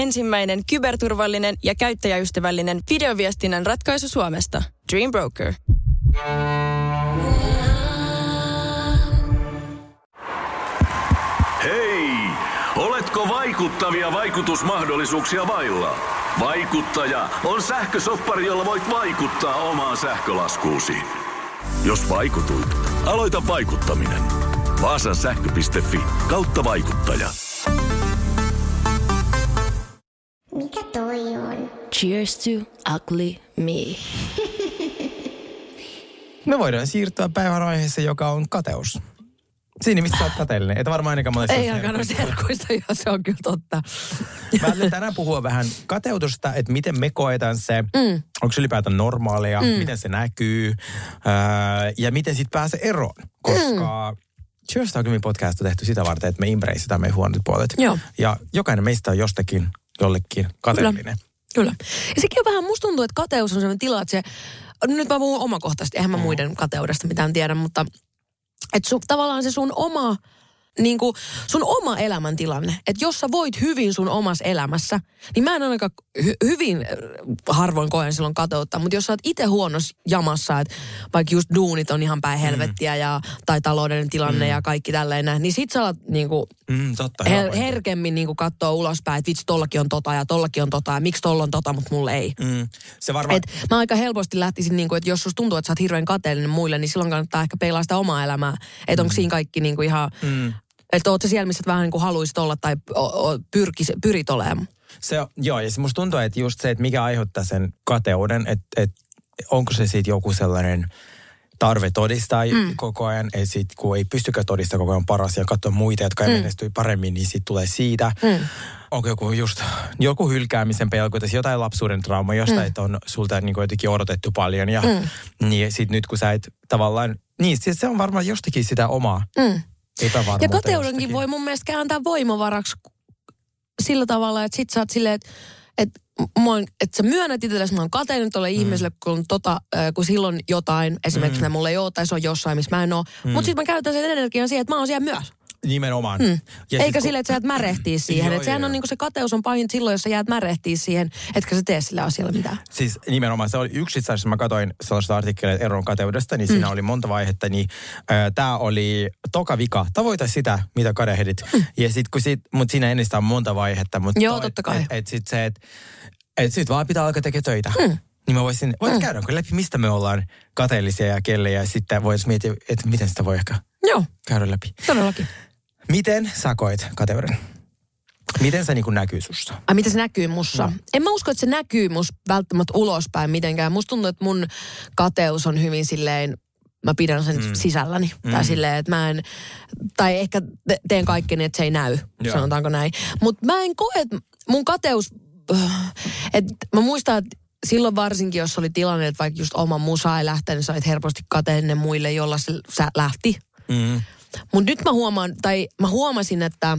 Speaker 11: Ensimmäinen kyberturvallinen ja käyttäjäystävällinen videoviestinnän ratkaisu Suomesta. Dream Broker.
Speaker 2: Hei! Oletko vaikuttavia vaikutusmahdollisuuksia vailla? Vaikuttaja on sähkösoppari, jolla voit vaikuttaa omaan sähkölaskuusi. Jos vaikutuit, aloita vaikuttaminen. Vaasan sähkö.fi kautta vaikuttaja.
Speaker 6: Mikä toi on?
Speaker 7: Cheers to ugly me.
Speaker 5: Me voidaan siirtyä päivän aiheeseen, joka on kateus. Siinä, missä sä oot kateellinen. Et varmaan ainakaan monesti
Speaker 8: ei
Speaker 5: herkuista.
Speaker 8: herkuista, joo, se on kyllä totta.
Speaker 5: Mä ajattelin tänään puhua vähän kateutusta, että miten me koetaan se, mm. onko se ylipäätään normaalia, mm. miten se näkyy ää, ja miten siitä pääsee eroon. Koska mm. Cheers to Ugly Me podcast on tehty sitä varten, että me embracetaan meidän huonot puolet.
Speaker 8: Joo.
Speaker 5: Ja jokainen meistä on jostakin jollekin kateellinen.
Speaker 8: Kyllä. Ja sekin on vähän, musta tuntuu, että kateus on sellainen tila, että se, nyt mä puhun omakohtaisesti, eihän mä
Speaker 5: Mm.
Speaker 8: muiden kateudesta mitään tiedä, mutta että sun, tavallaan se sun oma, niin kuin, sun oma elämäntilanne, että jos sä voit hyvin sun omassa elämässä, niin mä en ainakaan hy, hyvin äh, harvoin koen silloin kateutta, mutta jos sä oot itse huonossa jamassa, että vaikka just duunit on ihan päin helvettiä ja, tai taloudellinen tilanne ja kaikki tälleen näin, niin sit sä alat niin kuin,
Speaker 5: Mm, totta.
Speaker 8: her, herkemmin niin katsoa ulospäin, että vitsi, tollakin on tota ja tollakin on tota ja miksi tolla on tota, mutta mulla ei.
Speaker 5: Mm, se varmaan...
Speaker 8: Et mä aika helposti lähtisin, niin kuin, että jos susta tuntuu, että sä oot hirveän kateellinen muille, niin silloin kannattaa ehkä peilaa sitä omaa elämää. Että onko siinä kaikki niin kuin ihan,
Speaker 5: Mm.
Speaker 8: Että oot siellä, missä vähän niin kuin haluaisit olla tai pyrkis, pyrit olemaan.
Speaker 5: Se, joo, ja se musta tuntuu, että just se, että mikä aiheuttaa sen kateuden, että, että onko se sitten joku sellainen tarve todistaa mm. koko ajan, että sit, kun ei pystykään todistamaan koko ajan paras ja katsoa muita, jotka mm. menestyy paremmin, niin sitten tulee siitä. Mm. Onko joku just joku hylkäämisen pelko, tai jotain lapsuuden trauma, jostain, mm. että on sulta niin kuin jotenkin odotettu paljon. Ja mm. niin sitten nyt kun sä et tavallaan, niin siis se on varmaan jostakin sitä omaa
Speaker 8: Mm. Ja kateudenkin voi mun mielestä kääntää voimavaraksi sillä tavalla, että sit sä oot silleen, että että, että sä myönnät itsellesi, mä oon kateellinen tuolle mm. ihmiselle, kun, tota, äh, kun silloin jotain, esimerkiksi mm. mulla ei ole, tai se on jossain, missä mä en ole. Mm. Mutta sitten mä käytän sen energian siihen, että mä oon siellä myös.
Speaker 5: Nimenomaan.
Speaker 8: Mm.
Speaker 5: Ja
Speaker 8: Eikä
Speaker 5: sit kun-
Speaker 8: sille, että sä jäät märehtiä siihen.
Speaker 5: Joo,
Speaker 8: että sehän
Speaker 5: joo,
Speaker 8: on niinku se kateus on pahin silloin, jos sä jäät märehtiä siihen, etkä sä tee sille asialle mitään.
Speaker 5: Siis nimenomaan se oli yksi itse asiassa, mä katsoin sellaista artikkeleita eron kateudesta, niin siinä
Speaker 8: Mm.
Speaker 5: oli monta vaihetta, niin tämä oli toka vika, tavoita sitä, mitä kadehdit. Ja sit kun sit, mut siinä ennestään on monta vaihetta. Mut
Speaker 8: Mm. Joo, totta kai.
Speaker 5: Et, et sit se, että et sit vaan pitää alkaa tekemään töitä.
Speaker 8: Mm.
Speaker 5: Niin mä voisin, voit mm. käydä läpi, mistä me ollaan kateellisia ja kelle, ja sitten voisi miettiä, että miten sitä voi ehkä
Speaker 8: Joo,
Speaker 5: käydä läpi.
Speaker 8: todellakin.
Speaker 5: Miten sä koet kateuden? Miten se niin näkyy sussa?
Speaker 8: Ai mitä se näkyy mussa?
Speaker 5: No.
Speaker 8: En mä usko, että se näkyy musta välttämättä ulospäin mitenkään. Musta tuntuu, että mun kateus on hyvin silleen, mä pidän sen mm. sisälläni. Mm. Tai silleen, että mä en, tai ehkä te- teen kaikkeni, että se ei näy,
Speaker 5: Joo.
Speaker 8: sanotaanko näin. Mutta mä en koe, että mun kateus, että mä muistan, että silloin varsinkin, jos oli tilanne, että vaikka just oma musa ei lähtenyt, niin sä olit helposti kateellinen muille, jolla se sä lähti.
Speaker 5: Mm.
Speaker 8: Mutta nyt mä huomaan, tai mä huomasin, että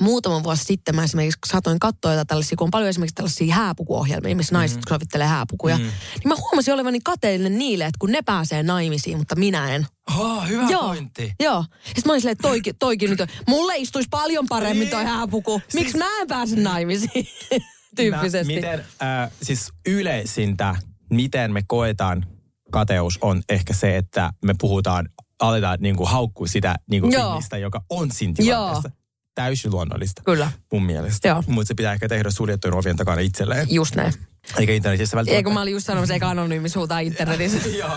Speaker 8: muutama vuosi sitten mä esimerkiksi saatoin katsoa jotain tällaisia, kun on paljon esimerkiksi tällaisia hääpukuohjelmia, missä naiset mm. sovittelee hääpukuja. Mm. Niin mä huomasin olevani kateellinen niille, että kun ne pääsee naimisiin, mutta minä en.
Speaker 5: Oh, hyvä
Speaker 8: Joo.
Speaker 5: pointti.
Speaker 8: Joo. Sitten mä olin silleen, toikin, toikin nyt. Mulle istuisi paljon paremmin toi hääpuku. Miksi mä en pääse naimisiin? Tyyppisesti.
Speaker 5: Mä, miten, äh, siis yleisintä, miten me koetaan kateus on ehkä se, että me puhutaan, aletaan niin kuin haukkua sitä niin kuin
Speaker 8: Joo.
Speaker 5: ihmistä, joka on siinä tilanteessa. Täysin luonnollista
Speaker 8: Kyllä,
Speaker 5: mun mielestä.
Speaker 8: Joo.
Speaker 5: Mutta se pitää ehkä tehdä suljettujen ovien takana itselleen.
Speaker 8: just näin.
Speaker 5: Eikä internetissä välttämättä.
Speaker 8: Eikö mä olin just sanomassa, eikä anonyymis huutaa internetissä.
Speaker 5: Joo.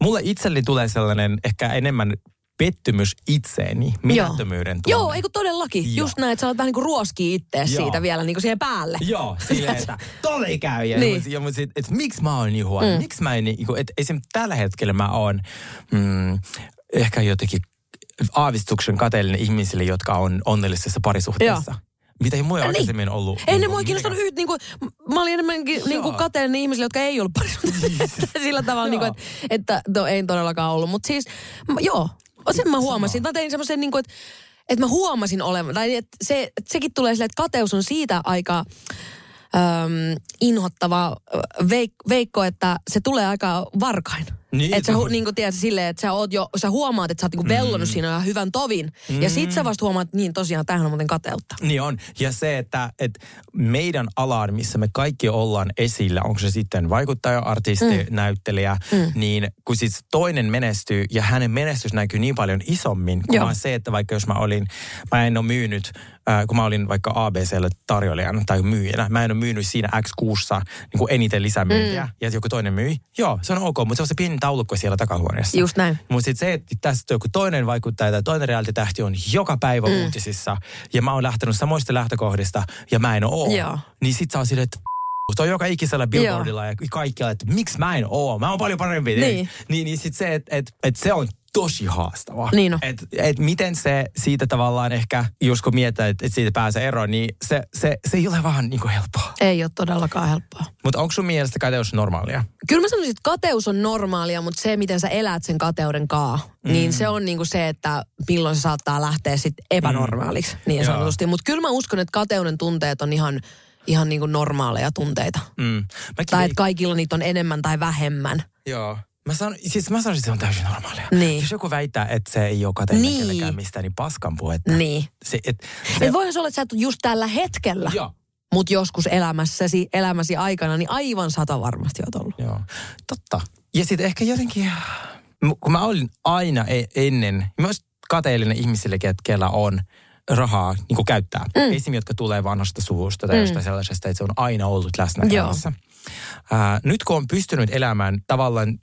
Speaker 5: Mulle itselleni tulee sellainen ehkä enemmän pettymys itseeni, mitättömyyden tunne.
Speaker 8: Joo, eikö todellakin.
Speaker 5: Joo.
Speaker 8: Just näin, että sä olet vähän niin kuin ruoskii ittees
Speaker 5: Joo.
Speaker 8: siitä vielä niin kuin siihen päälle.
Speaker 5: Joo, silleen, että tolle ei käy. Ja,
Speaker 8: Niin.
Speaker 5: niin. ja mut sit, et, miksi mä oon niin huono? Mm. Miksi mä en, niin kuin, että esimerkiksi tällä hetkellä mä oon mm, ehkä jotenkin aavistuksen kateellinen ihmisille, jotka on onnellisessa parisuhteessa. Mitä ei mulla
Speaker 8: Niin.
Speaker 5: aikaisemmin ollut.
Speaker 8: Ei ne
Speaker 5: niin
Speaker 8: mua
Speaker 5: kuin
Speaker 8: kiinnostanut yht, niinku, mä olin enemmänkin niinku kateellinen ihmisille, jotka ei ollut parisuhteessa. Sillä tavalla, niinku, että, että no, ei todellakaan ollut. Mutta siis, m- joo, sen mä huomasin. Mä tein semmoisen, niinku, että, että mä huomasin olevan, tai että se, että sekin tulee silleen, että kateus on siitä aika äm, inhottava veik, veikko, että se tulee aika varkain.
Speaker 5: Niin,
Speaker 8: että sä, hu, niin kuin tiedät, silleen, että sä, oot jo, sä huomaat, että sä oot niin vellonut siinä ihan hyvän tovin. Ja sit sä vasta huomaat, että niin tosiaan, tämähän on muuten kateutta.
Speaker 5: Niin on. Ja se, että, että meidän alaan, missä me kaikki ollaan esillä, onko se sitten vaikuttaja, artisti, mm. näyttelijä, mm. niin kun siis toinen menestyy ja hänen menestys näkyy niin paljon isommin, kuin vaan se, että vaikka jos mä olin, mä en ole myynyt, äh, kun mä olin vaikka ABClle tarjoilijana tai myyjänä, mä en ole myynyt siinä X6 niin eniten lisämyyntiä, mm. ja joku toinen myi, joo, se on ok, mutta se on se pieni taulukko siellä takahuoneessa.
Speaker 8: Just näin.
Speaker 5: Mutta sitten se, että tässä joku toinen vaikuttaja tai toinen reality-tähti on joka päivä mm. uutisissa ja mä oon lähtenyt samoista lähtökohdista ja mä en oo.
Speaker 8: Joo.
Speaker 5: Niin sit sä oot silleen, että toi joka ikisellä billboardilla ja kaikkialla, että miksi mä en oo, mä oon paljon parempi.
Speaker 8: Niin.
Speaker 5: Niin, niin sit se, että et, et se on tosi haastava.
Speaker 8: Niin on.
Speaker 5: Et, et miten se siitä tavallaan ehkä, jos kun miettii, että et siitä pääsee eroon, niin se, se, se ei ole vaan niin kuin helppoa.
Speaker 8: Ei ole todellakaan helppoa.
Speaker 5: Mutta onko sun mielestä kateus normaalia?
Speaker 8: Kyllä mä sanoisin, että kateus on normaalia, mutta se, miten sä elät sen kateuden kaa, mm. niin se on niinku se, että milloin se saattaa lähteä sitten epänormaaliksi, mm. niin sanotusti. Mutta kyllä mä uskon, että kateuden tunteet on ihan, ihan niinku normaaleja tunteita.
Speaker 5: Mm. Mäkin
Speaker 8: Tai että kaikilla niitä on enemmän tai vähemmän.
Speaker 5: Joo. Mä, sanon, siis mä sanoisin, että se on täysin normaalia.
Speaker 8: Niin.
Speaker 5: Jos joku väittää, että se ei ole kateellinen
Speaker 8: Niin.
Speaker 5: kellekään mistään, niin paskan puhetta.
Speaker 8: Niin.
Speaker 5: Se, et,
Speaker 8: Se... Et voihan se olla, että sä et just tällä hetkellä,
Speaker 5: Joo.
Speaker 8: mutta joskus elämässäsi, elämäsi aikana, niin aivan sata varmasti oot ollut.
Speaker 5: Joo, totta. Ja sitten ehkä jotenkin, kun mä olin aina e- ennen, myös kateellinen ihmisille, ket- kellä on rahaa niin käyttää. Mm. Esimerkiksi, jotka tulee vanhasta suvusta tai
Speaker 8: Mm.
Speaker 5: jostain sellaisesta, että se on aina ollut läsnä
Speaker 8: Joo.
Speaker 5: elämässä. Ää, nyt kun on pystynyt elämään tavallaan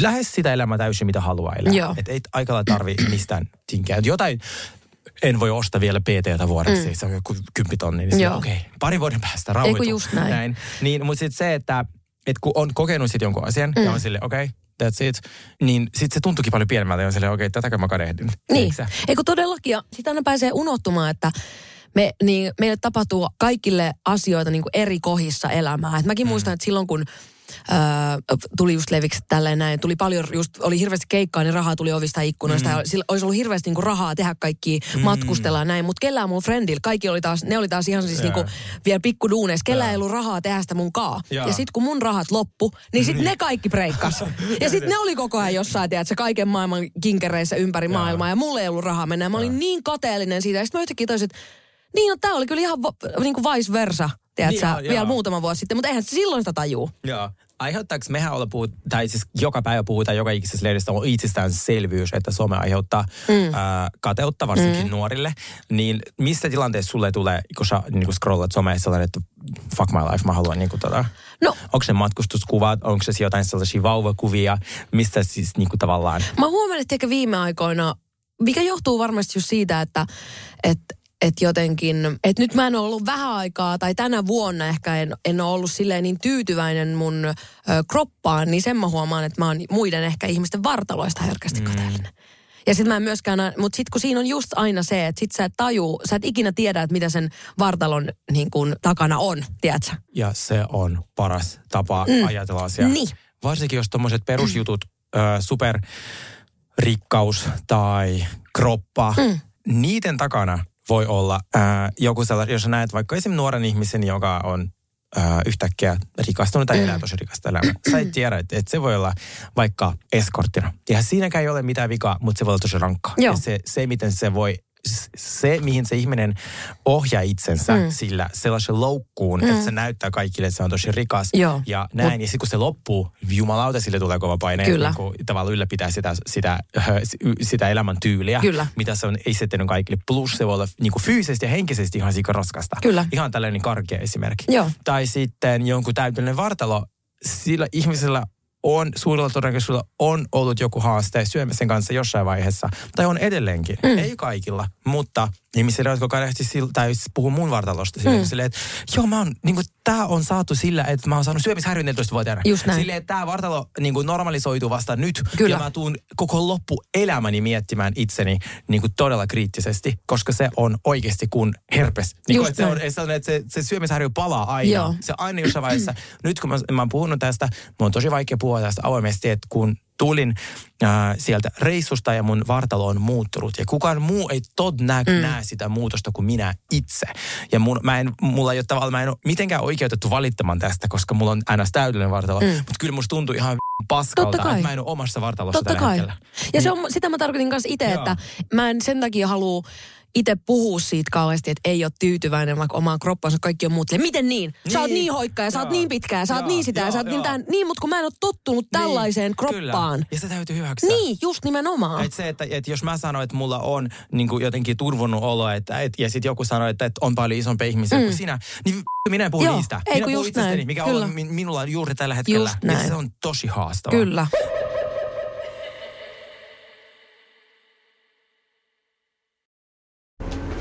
Speaker 5: lähes sitä elämää täysin, mitä haluaa elää.
Speaker 8: Joo.
Speaker 5: Että ei aika lailla tarvi mistään tinkiä. Et Jotain en voi ostaa vielä PTtä vuodeksi, mm. se on joku kymppitonni, niin okei, okay, pari vuoden päästä rauhoitu.
Speaker 8: just näin.
Speaker 5: näin. Niin, mutta sitten se, että et kun on kokenut sitten jonkun asian mm. ja on silleen, okei, okay, that's it, niin sitten se tuntuukin paljon pienemmältä ja on silleen, okei, okay, tätäkö mä kadehdin.
Speaker 8: Niin, eikö todellakin, ja sitä aina pääsee unohtumaan, että me, niin, meille tapahtuu kaikille asioita niin kuin eri kohdissa elämää. Et mäkin mm. muistan, että silloin kun Öö, tuli just leviksi tälleen näin. Tuli paljon, just oli hirveästi keikkaa, niin rahaa tuli ovista ikkunoista. Mm. Ja sillä olisi ollut hirveästi niinku rahaa tehdä kaikki, mm. matkustella näin. Mutta kellään mun friendillä, kaikki oli taas, ne oli taas ihan siis
Speaker 5: Jaa.
Speaker 8: niinku vielä pikku duuneissa. Kellään ei ollut rahaa tehdä sitä mun kaa.
Speaker 5: Jaa.
Speaker 8: Ja sitten kun mun rahat loppu, niin sitten ne kaikki breikkas. ja sitten ne oli koko ajan jossain, tiedätkö, kaiken maailman kinkereissä ympäri maailmaa. Ja mulla ei ollut rahaa mennä. Mä olin niin kateellinen siitä. Ja sitten mä yhtäkkiä toisin, että niin no tää oli kyllä ihan va, niin kuin vice versa. Tiedätkö,
Speaker 5: Niin,
Speaker 8: niin,
Speaker 5: joo,
Speaker 8: vielä
Speaker 5: joo.
Speaker 8: muutama vuosi sitten, mutta eihän se silloin sitä tajuu.
Speaker 5: Joo. Aiheuttaako mehän olla puhut, tai siis joka päivä puhutaan joka ikisessä lehdessä on itsestäänselvyys, että some aiheuttaa mm. ää, kateutta varsinkin mm. nuorille. Niin missä tilanteessa sulle tulee, kun sä niin kun scrollat somea sellainen, että fuck my life, mä haluan niin kuin, tota,
Speaker 8: No.
Speaker 5: onko se matkustuskuvat, onko se jotain sellaisia vauvakuvia, mistä siis niin kuin, tavallaan,
Speaker 8: Mä huomannut, että ehkä viime aikoina, mikä johtuu varmasti just siitä, että, että että jotenkin, että nyt mä en ole ollut vähän aikaa, tai tänä vuonna ehkä en, en ole ollut silleen niin tyytyväinen mun ö, kroppaan, niin sen mä huomaan, että mä oon muiden ehkä ihmisten vartaloista herkästi kateellinen. Ja sit mä en myöskään, mutta sit kun siinä on just aina se, että sit sä et tajuu, sä et ikinä tiedä, että mitä sen vartalon niin kun, takana on, tiedätkö?
Speaker 5: ja se on paras tapa mm. ajatella asiaa.
Speaker 8: Niin.
Speaker 5: Varsinkin jos tommoset perusjutut, ö, superrikkaus tai kroppa, mm. niiden takana voi olla ää, joku sellainen, jos näet vaikka esimerkiksi nuoren ihmisen, joka on ää, yhtäkkiä rikastunut tai elää tosi rikasta elämää. Sä et tiedä, että, että se voi olla vaikka eskorttina. Ja siinäkään ei ole mitään vikaa, mutta se voi olla tosi rankkaa.
Speaker 8: Joo.
Speaker 5: Ja se, se, miten se voi se, mihin se ihminen ohjaa itsensä
Speaker 8: Mm.
Speaker 5: sillä sellaisen loukkuun, mm. että se näyttää kaikille, että se on tosi rikas
Speaker 8: Joo.
Speaker 5: ja näin.
Speaker 8: Mut-
Speaker 5: ja sitten kun se loppuu, jumalauta, sille tulee kova paine.
Speaker 8: Kyllä.
Speaker 5: Niin kuin, tavallaan ylläpitää sitä, sitä, äh, sitä elämäntyyliä,
Speaker 8: Kyllä.
Speaker 5: mitä se on esittänyt kaikille. Plus se voi olla niin kuin fyysisesti ja henkisesti ihan sika raskasta.
Speaker 8: Kyllä.
Speaker 5: Ihan tällainen karkea esimerkki.
Speaker 8: Joo.
Speaker 5: Tai sitten jonkun täydellinen vartalo. Sillä ihmisellä on, suurella todennäköisyydellä on ollut joku haaste syömisen kanssa jossain vaiheessa. Tai on edelleenkin. Mm. Ei kaikilla, mutta ihmisillä, jotka kadehti sillä, tai siis puhuu mun vartalosta silleen,
Speaker 8: Mm.
Speaker 5: silleen että joo, mä oon, niin kuin, tää on saatu sillä, että mä oon saanut syömishäiriön 14-vuotiaana.
Speaker 8: Just näin.
Speaker 5: Silleen, että tää vartalo niin kuin normalisoituu vasta nyt.
Speaker 8: Kyllä.
Speaker 5: Ja mä tuun koko loppuelämäni miettimään itseni niin kuin todella kriittisesti, koska se on oikeasti kuin herpes. Niin kuin, että se, on, se, on, että se, se syömishäiriö palaa aina.
Speaker 8: Joo.
Speaker 5: Se aina jossain vaiheessa. Nyt kun mä, mä oon puhunut tästä, mun on tosi vaikea puhua tästä avoimesti, että kun tulin äh, sieltä reissusta ja mun vartalo on muuttunut. Ja kukaan muu ei tod nä, mm. näe sitä muutosta kuin minä itse. Ja mun, mä en, mulla ei ole tavallaan, mä en ole mitenkään oikeutettu valittamaan tästä, koska mulla on aina täydellinen vartalo.
Speaker 8: Mm.
Speaker 5: Mutta kyllä musta tuntuu ihan paskalta, että mä en ole omassa vartalossa
Speaker 8: Totta
Speaker 5: tällä
Speaker 8: kai.
Speaker 5: hetkellä.
Speaker 8: Ja se on, sitä mä tarkoitin kanssa itse, että mä en sen takia halua itse puhua siitä kauheasti, että ei ole tyytyväinen vaikka omaan kroppaansa, kaikki on muut. silleen, Miten niin? Sä oot
Speaker 5: Niin.
Speaker 8: niin hoikka ja sä oot niin pitkä ja sä oot niin sitä ja sä oot niin tämän. Niin, mutta kun mä en ole tottunut tällaiseen kroppaan.
Speaker 5: Kyllä. Ja se täytyy hyväksyä.
Speaker 8: Niin, just nimenomaan.
Speaker 5: Et se, että, että jos mä sanon, että mulla on niin kuin jotenkin turvonnut olo, että, et, ja sitten joku sanoo, että, että on paljon isompi ihmisiä
Speaker 8: Mm.
Speaker 5: kuin sinä, niin minä en puhu
Speaker 8: Joo,
Speaker 5: niistä.
Speaker 8: ei
Speaker 5: minä puhun itsestäni, mikä
Speaker 8: Kyllä.
Speaker 5: on, min, minulla on juuri tällä hetkellä.
Speaker 8: Just
Speaker 5: Ja
Speaker 8: näin.
Speaker 5: se on tosi haastavaa.
Speaker 8: Kyllä.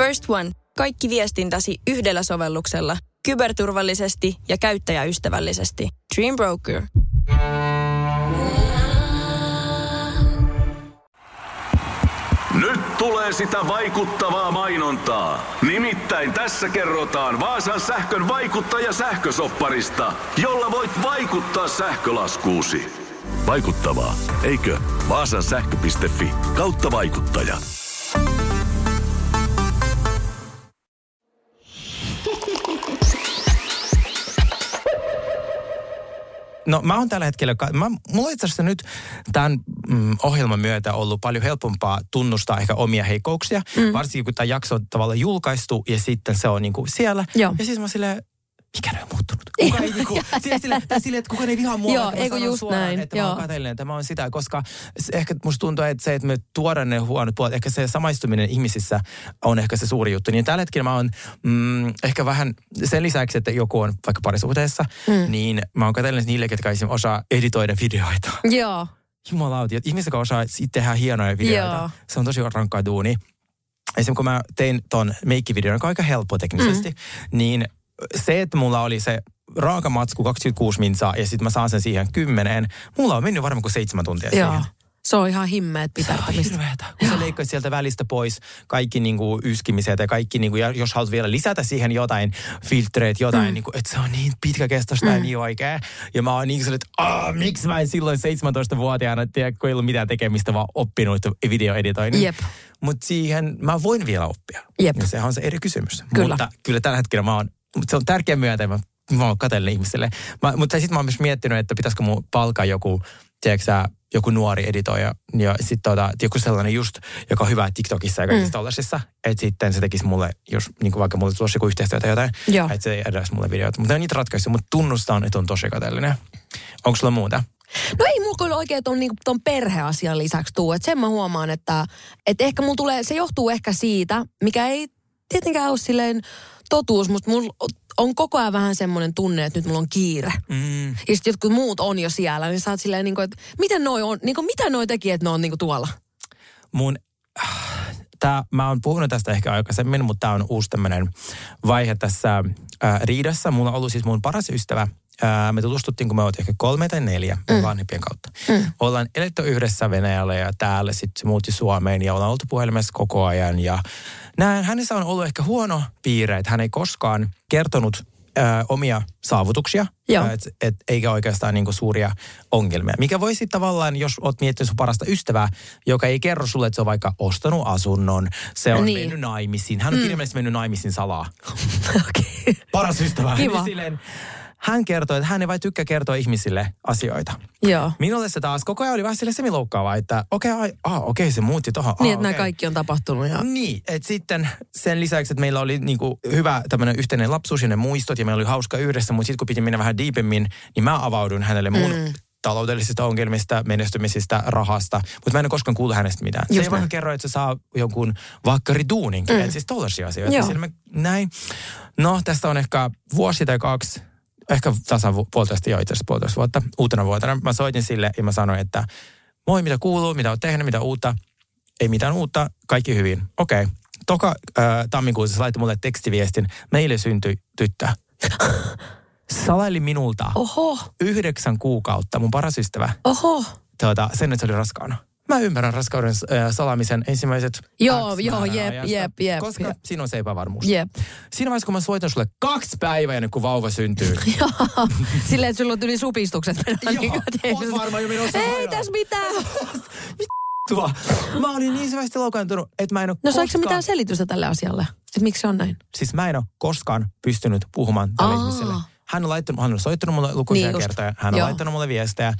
Speaker 11: First One. Kaikki viestintäsi yhdellä sovelluksella. Kyberturvallisesti ja käyttäjäystävällisesti. Dream Broker.
Speaker 2: Nyt tulee sitä vaikuttavaa mainontaa. Nimittäin tässä kerrotaan Vaasan sähkön vaikuttaja sähkösopparista, jolla voit vaikuttaa sähkölaskuusi. Vaikuttavaa, eikö? Vaasan sähkö.fi kautta vaikuttaja.
Speaker 5: No mä oon tällä hetkellä, mä, mulla itse asiassa nyt tämän mm, ohjelman myötä ollut paljon helpompaa tunnustaa ehkä omia heikkouksia. Mm. Varsinkin kun tämä jakso on tavallaan julkaistu ja sitten se on niinku siellä.
Speaker 8: Joo.
Speaker 5: Ja siis mä silleen, mikä ne on muuttunut? Kuka ei, niinku, sille, sille, tai sille, että kukaan ei vihaa mua,
Speaker 8: Joo,
Speaker 5: mä
Speaker 8: eikö just
Speaker 5: suoraan,
Speaker 8: näin,
Speaker 5: että mä oon kateellinen, että mä oon sitä, koska ehkä musta tuntuu, että se, että me tuodaan ne huonot puolet, ehkä se samaistuminen ihmisissä on ehkä se suuri juttu. Niin tällä hetkellä mä oon mm, ehkä vähän sen lisäksi, että joku on vaikka parisuhteessa, mm. niin mä oon kateellinen niille, ketkä esimerkiksi osaa editoida videoita.
Speaker 8: Joo.
Speaker 5: Jumalauti, että ihmiset, jotka osaa tehdä hienoja videoita,
Speaker 8: Joo.
Speaker 5: se on tosi rankkaa duuni. Esimerkiksi kun mä tein ton meikkivideon, joka on aika helppo teknisesti, mm. niin se, että mulla oli se raaka matsku 26 minsaa ja sitten mä saan sen siihen kymmeneen, mulla on mennyt varmaan kuin seitsemän tuntia
Speaker 8: Joo.
Speaker 5: siihen.
Speaker 8: Se on ihan himmeet
Speaker 5: Se on. Kun sä leikkaat sieltä välistä pois kaikki niinku yskimiset ja kaikki, niinku, ja jos haluat vielä lisätä siihen jotain filtreet, jotain, mm. niinku, että se on niin pitkäkestoista mm. ja niin oikea. Ja mä oon niin sellainen, että "Aa, miksi mä en silloin 17-vuotiaana, tiedä, kun ei ollut mitään tekemistä, vaan oppinut videoeditoinnin.
Speaker 8: Jep.
Speaker 5: Mutta siihen mä voin vielä oppia.
Speaker 8: Jep.
Speaker 5: Ja sehän on se eri kysymys.
Speaker 8: Kyllä.
Speaker 5: Mutta kyllä tällä hetkellä mä oon, mutta se on tärkeä myötä, mä, mä oon katsellinen ihmiselle. Mä, mutta sitten mä oon myös miettinyt, että pitäisikö mun palkkaa joku, tiedätkö joku nuori editoija ja sitten tota, joku sellainen just, joka on hyvä TikTokissa ja kaikissa mm. tollasissa, että sitten se tekisi mulle, jos niin kuin vaikka mulle tulisi joku yhteistyötä tai jotain,
Speaker 8: Joo.
Speaker 5: että se edes mulle videoita. Mutta ne on niitä ratkaisuja, mutta tunnustan, että on tosi kateellinen. Onko sulla muuta?
Speaker 8: No ei mulla kyllä oikein ton, niinku, ton perheasian lisäksi tuu. Et sen mä huomaan, että et ehkä mulla tulee, se johtuu ehkä siitä, mikä ei tietenkään ole silleen totuus, mutta mulla on koko ajan vähän semmoinen tunne, että nyt mulla on kiire.
Speaker 5: Mm.
Speaker 8: Ja sitten jotkut muut on jo siellä, niin sä oot silleen, niinku, että miten noi on, niinku, mitä noi teki, että ne on niinku tuolla?
Speaker 5: mun, tää, mä oon puhunut tästä ehkä aikaisemmin, mutta tämä on uusi tämmöinen vaihe tässä ää, riidassa. Mulla on ollut siis mun paras ystävä ää, me tutustuttiin, kun me oltiin ehkä kolme tai neljä mm. vanhempien kautta.
Speaker 8: Mm.
Speaker 5: Ollaan eletty yhdessä Venäjällä ja täällä sitten se muutti Suomeen ja ollaan oltu puhelimessa koko ajan. Ja näin, hänessä on ollut ehkä huono piirre, että hän ei koskaan kertonut ää, omia saavutuksia,
Speaker 8: Joo.
Speaker 5: et, et, eikä oikeastaan niinku suuria ongelmia. Mikä voi sitten tavallaan, jos oot miettinyt sun parasta ystävää, joka ei kerro sulle, että se on vaikka ostanut asunnon, se on
Speaker 8: Niin.
Speaker 5: mennyt naimisiin. Hän on
Speaker 8: Mm.
Speaker 5: kirjallisesti mennyt naimisiin salaa.
Speaker 8: Okei.
Speaker 5: Paras ystävä.
Speaker 8: Kiva.
Speaker 5: Niin silleen, hän kertoo, että hän ei vain tykkää kertoa ihmisille asioita.
Speaker 8: Joo.
Speaker 5: Minulle se taas koko ajan oli vähän sille semiloukkaavaa, että okei, okay, ah, okei, okay, se muutti.
Speaker 8: Niin,
Speaker 5: ah,
Speaker 8: että nämä
Speaker 5: okei.
Speaker 8: kaikki on tapahtunut. Ja...
Speaker 5: Niin, että sitten sen lisäksi, että meillä oli niinku hyvä tämmöinen yhteinen lapsuus ja ne muistot ja meillä oli hauska yhdessä, mutta sitten kun piti mennä vähän deepemmin, niin mä avaudun hänelle mun
Speaker 8: Mm.
Speaker 5: taloudellisista ongelmista, menestymisistä, rahasta, mutta mä en ole koskaan kuullut hänestä mitään.
Speaker 8: Just
Speaker 5: se vaikka kerro, että se saa jonkun vakkariduuninkin,
Speaker 8: Mm.
Speaker 5: mm. siis tollaisia asioita.
Speaker 8: Joo.
Speaker 5: Siinä mä, näin. No, tästä on ehkä vuosi tai kaksi, ehkä tasan vu- puolitoista, jo itse asiassa puolitoista vuotta, uutena vuotena. Mä soitin sille ja mä sanoin, että moi, mitä kuuluu, mitä oot tehnyt, mitä uutta. Ei mitään uutta, kaikki hyvin. Okei. Okay. Toka äh, tammikuussa se laittoi mulle tekstiviestin, meille syntyi tyttö. Salaili minulta
Speaker 8: Oho,
Speaker 5: yhdeksän kuukautta mun paras ystävä
Speaker 8: oho.
Speaker 5: tuota, sen, että se oli raskaana. Mä ymmärrän raskauden äh, salaamisen ensimmäiset
Speaker 8: Joo,
Speaker 5: X
Speaker 8: joo, jep,
Speaker 5: ajasta,
Speaker 8: jep, jep,
Speaker 5: Koska
Speaker 8: jep.
Speaker 5: siinä on se epävarmuus.
Speaker 8: Jep.
Speaker 5: Siinä vaiheessa, kun mä soitan sulle kaksi päivää ennen kuin vauva syntyy.
Speaker 8: Joo. Silleen, että sulla on yli supistukset.
Speaker 5: Joo, oot varmaan jo menossa
Speaker 8: Ei tässä mitään.
Speaker 5: Tuo. Mä olin niin syvästi loukkaantunut, että mä en ole
Speaker 8: No saiko
Speaker 5: koskaan...
Speaker 8: se mitään selitystä tälle asialle? Että miksi se on näin?
Speaker 5: Siis mä en ole koskaan pystynyt puhumaan tälle
Speaker 8: Aa.
Speaker 5: ihmiselle. Hän on, laittanut, hän on soittanut mulle lukuisia
Speaker 8: Niin just.
Speaker 5: kertoja. Hän on
Speaker 8: Joo.
Speaker 5: laittanut mulle viestejä.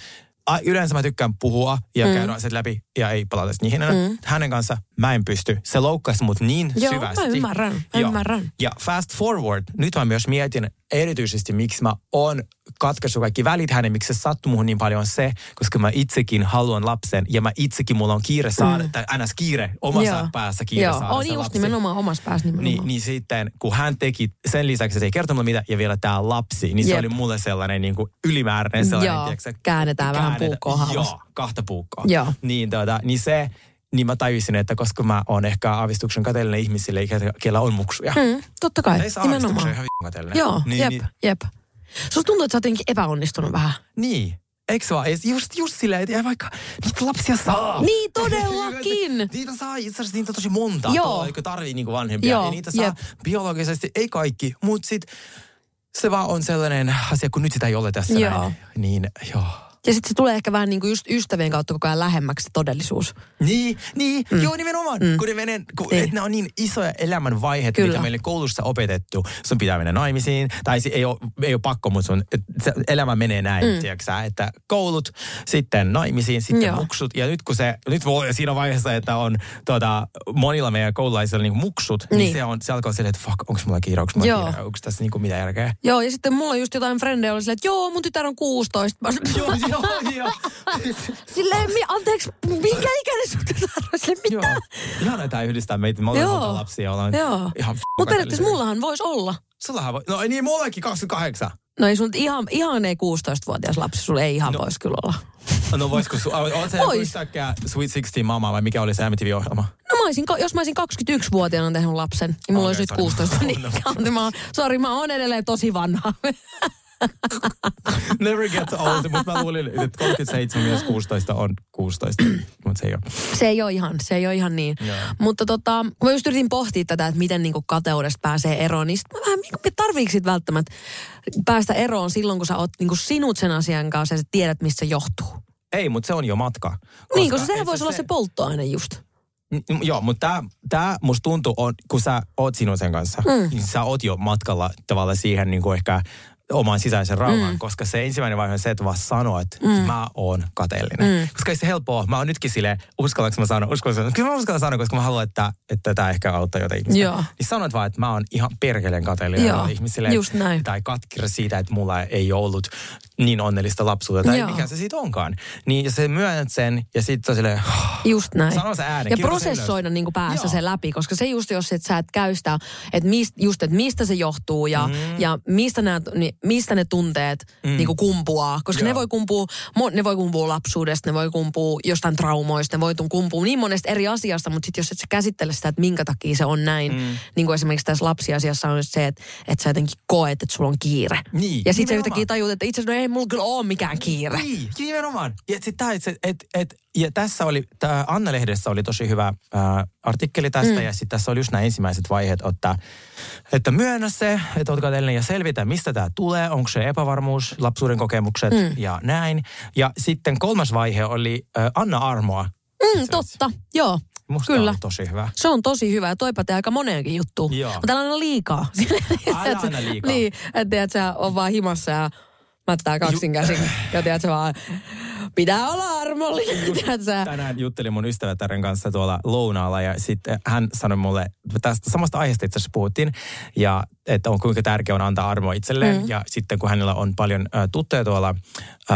Speaker 5: Yleensä mä tykkään puhua ja
Speaker 8: Mm.
Speaker 5: käydä asiat läpi ja ei palata niihin enää.
Speaker 8: Mm.
Speaker 5: Hänen kanssa mä en pysty. Se loukkasi mut niin
Speaker 8: Joo,
Speaker 5: syvästi.
Speaker 8: mä ymmärrän. Mä
Speaker 5: Joo.
Speaker 8: ymmärrän.
Speaker 5: Ja fast forward, nyt mä myös mietin erityisesti, miksi mä oon katkaissut kaikki välit hänen, miksi se sattui muuhun niin paljon on se, koska mä itsekin haluan lapsen ja mä itsekin mulla on kiire saada,
Speaker 8: Mm.
Speaker 5: tai ns. kiire, omassa
Speaker 8: Joo.
Speaker 5: päässä kiire
Speaker 8: Joo,
Speaker 5: saada
Speaker 8: on just
Speaker 5: lapsi.
Speaker 8: nimenomaan omassa päässä nimenomaan.
Speaker 5: Niin, niin sitten, kun hän teki sen lisäksi, että se ei kertonut mitä, ja vielä tämä lapsi, niin
Speaker 8: Jep.
Speaker 5: se oli mulle sellainen niin kuin ylimääräinen sellainen,
Speaker 8: Joo,
Speaker 5: tiedätkö,
Speaker 8: käännetään vähän puukkoa halvassa.
Speaker 5: Joo, kahta puukkoa.
Speaker 8: Joo.
Speaker 5: Niin, tuota, niin se, niin mä tajusin, että koska mä oon ehkä aavistuksen kateellinen ihmisille, ke- kellä on muksuja.
Speaker 8: Mm, totta kai,
Speaker 5: Ei
Speaker 8: nimenomaan.
Speaker 5: ihan kateellinen.
Speaker 8: Joo,
Speaker 5: niin,
Speaker 8: jep,
Speaker 5: Niin,
Speaker 8: jep. Susta tuntuu, että sä oot jotenkin epäonnistunut vähän.
Speaker 5: niin. Eikö se vaan? Just, just silleen, että vaikka niitä lapsia saa.
Speaker 8: Niin, todellakin.
Speaker 5: Niitä saa itse asiassa niitä on tosi monta,
Speaker 8: Joo.
Speaker 5: jotka tarvii niinku vanhempia.
Speaker 8: Joo,
Speaker 5: ja niitä saa
Speaker 8: jep.
Speaker 5: biologisesti, ei kaikki, mutta sit se vaan on sellainen asia, kun nyt sitä ei ole tässä
Speaker 8: Joo.
Speaker 5: näin. Niin, joo.
Speaker 8: Ja sitten se tulee ehkä vähän niin kuin just ystävien kautta koko ajan lähemmäksi se todellisuus.
Speaker 5: Niin, niin
Speaker 8: Mm.
Speaker 5: joo nimenomaan.
Speaker 8: Mm.
Speaker 5: Kun ne, menee, kun,
Speaker 8: Niin.
Speaker 5: et ne on niin isoja elämän vaiheita, mitä meille koulussa opetettu. Sun pitää mennä naimisiin, tai ei ole, ei ole pakko, mutta sun, elämä menee näin,
Speaker 8: Mm.
Speaker 5: tiedätkö että koulut, sitten naimisiin, sitten
Speaker 8: Joo.
Speaker 5: muksut. Ja nyt kun se, nyt voi siinä vaiheessa, että on tuota, monilla meidän koululaisilla niin muksut, niin.
Speaker 8: Niin.
Speaker 5: se, on, se alkaa silleen, että fuck, onko mulla kiire, onko mulla
Speaker 8: Joo.
Speaker 5: kiire, onko tässä niin kuin mitä järkeä?
Speaker 8: Joo, ja sitten mulla on just jotain frendejä, oli silleen, että joo, mun tytär on 16. Mä sanoin,
Speaker 5: joo, joo, joo.
Speaker 8: Silleen, mi- anteeksi, minkä ikäinen on? Silleen, mitä?
Speaker 5: Joo. Ihana tämä yhdistää meitä. Me ollaan lapsia, ollaan
Speaker 8: Joo.
Speaker 5: ihan
Speaker 8: Mutta periaatteessa mullahan voisi olla.
Speaker 5: Sullahan voi, no ei niin, mullakin 28.
Speaker 8: No ei sun ihan, ihan ei 16-vuotias lapsi, sulla ei ihan no. voisi kyllä olla.
Speaker 5: No voisiko, su- on se
Speaker 8: Vois.
Speaker 5: Sweet 16 Mama vai mikä oli se MTV-ohjelma?
Speaker 8: No mä olisin, jos mä olisin 21-vuotiaana tehnyt lapsen, niin mulla
Speaker 5: Okei,
Speaker 8: olisi nyt
Speaker 5: sorry.
Speaker 8: 16. Niin, mä, oon- sorry, mä oon edelleen tosi vanha.
Speaker 5: Never gets old, mutta mä luulin, että 37 myös 16 on 16, mutta se ei ole.
Speaker 8: se ei ole ihan, se ei ole ihan niin.
Speaker 5: Joo.
Speaker 8: Mutta tota, kun mä just yritin pohtia tätä, että miten niinku kateudesta pääsee eroon, niin sit mä vähän niinku, tarviiko sit välttämättä päästä eroon silloin, kun sä oot niinku sinut sen asian kanssa ja sä tiedät, mistä se johtuu.
Speaker 5: Ei, mutta se on jo matka.
Speaker 8: niin, koska sehän voisi olla se polttoaine just.
Speaker 5: Joo, mutta tämä tää musta tuntuu, on, kun sä oot sinun sen kanssa,
Speaker 8: Mm.
Speaker 5: niin sä oot jo matkalla tavallaan siihen niin kuin ehkä oman sisäisen rauhan,
Speaker 8: Mm.
Speaker 5: koska se ensimmäinen vaihe on se, että vaan sanoo, että
Speaker 8: Mm.
Speaker 5: mä oon kateellinen.
Speaker 8: Mm.
Speaker 5: Koska ei se helppoa. Mä oon nytkin silleen, uskallanko mä sanoa, uskallanko mä Kyllä mä uskallan sanoa, koska mä haluan, että, että tämä ehkä auttaa jotain ihmistä.
Speaker 8: Joo.
Speaker 5: Niin sanoit vaan, että mä oon ihan perkeleen kateellinen
Speaker 8: Joo,
Speaker 5: ihmisille.
Speaker 8: just näin.
Speaker 5: Tai katkira siitä, että mulla ei ollut niin onnellista lapsuutta, tai
Speaker 8: Joo.
Speaker 5: mikä se siitä onkaan. Niin ja se myönnät sen, ja sitten silleen,
Speaker 8: Just näin.
Speaker 5: Sano se ääneen,
Speaker 8: ja prosessoida niin kuin päässä
Speaker 5: Joo.
Speaker 8: se läpi, koska se just jos et sä et käy sitä, että mist, just, että mistä se johtuu ja, mm. ja mistä, nää, ni, mistä ne tunteet mm. niin kuin kumpuaa. Koska ne voi, kumpua, ne voi kumpua lapsuudesta, ne voi kumpua jostain traumoista, ne voi kumpua niin monesta eri asiasta, mutta sitten jos et sä käsittele sitä, että minkä takia se on näin, mm. niin kuin esimerkiksi tässä lapsiasiassa on se, että, että sä jotenkin koet, että sulla on kiire.
Speaker 5: Niin,
Speaker 8: ja sitten sä yhtäkkiä tajuut, että itse asiassa no ei mulla kyllä ole mikään kiire.
Speaker 5: Niin, nimenomaan. Ja, sit tää, et, et, et, ja tässä oli, tää Anna-lehdessä oli tosi hyvä ää, artikkeli tästä, mm. ja sitten tässä oli just nämä ensimmäiset vaiheet, että, että myönnä se, että oot kateellinen ja selvitä, mistä tämä tulee, onko se epävarmuus, lapsuuden kokemukset mm. ja näin. Ja sitten kolmas vaihe oli ää, Anna Armoa.
Speaker 8: Mm, totta, joo.
Speaker 5: Musta
Speaker 8: Kyllä.
Speaker 5: oli tosi hyvä.
Speaker 8: Se on tosi hyvä ja toi pätee aika moneenkin juttuun. Mutta täällä on aina liikaa.
Speaker 5: Aina, aina liikaa.
Speaker 8: niin, että tiedät, sä on vaan himassa ja mättää kaksin käsin. Ja tiedät, sä vaan pitää olla armollinen.
Speaker 5: Tänään juttelin mun ystävätären kanssa tuolla lounaalla ja sitten hän sanoi mulle, tästä samasta aiheesta itse asiassa puhuttiin, ja että on kuinka tärkeää on antaa armoa itselleen. Mm. Ja sitten kun hänellä on paljon ä, tuttuja tuolla ä,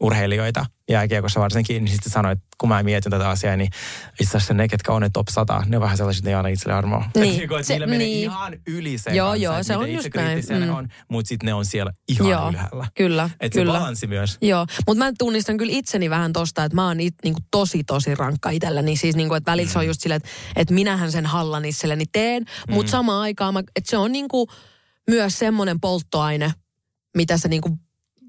Speaker 5: huippuurheilijoita, jääkiekossa varsinkin, niin sitten sanoi, että kun mä mietin tätä asiaa, niin itse asiassa ne, ketkä on ne top 100, ne on vähän sellaiset, että ne ei anna itselle armoa.
Speaker 8: Niin,
Speaker 5: että
Speaker 8: se-
Speaker 5: niillä menee
Speaker 8: niin.
Speaker 5: ihan yli se
Speaker 8: Joo,
Speaker 5: kanssa,
Speaker 8: joo, se on just näin. Mm.
Speaker 5: on, mutta sitten ne on siellä ihan
Speaker 8: Joo,
Speaker 5: ylhäällä.
Speaker 8: kyllä,
Speaker 5: Että se
Speaker 8: kyllä.
Speaker 5: balanssi myös.
Speaker 8: Joo, mutta mä tunnistan kyllä itseni vähän tosta, että mä oon it, niinku tosi tosi rankka itselleni. Siis niinku, että välillä se
Speaker 5: Mm.
Speaker 8: on just silleen, että, että minähän sen hallan itselleni teen, mutta samaan aikaan, mä, että se on niinku myös semmoinen polttoaine, mitä sä niinku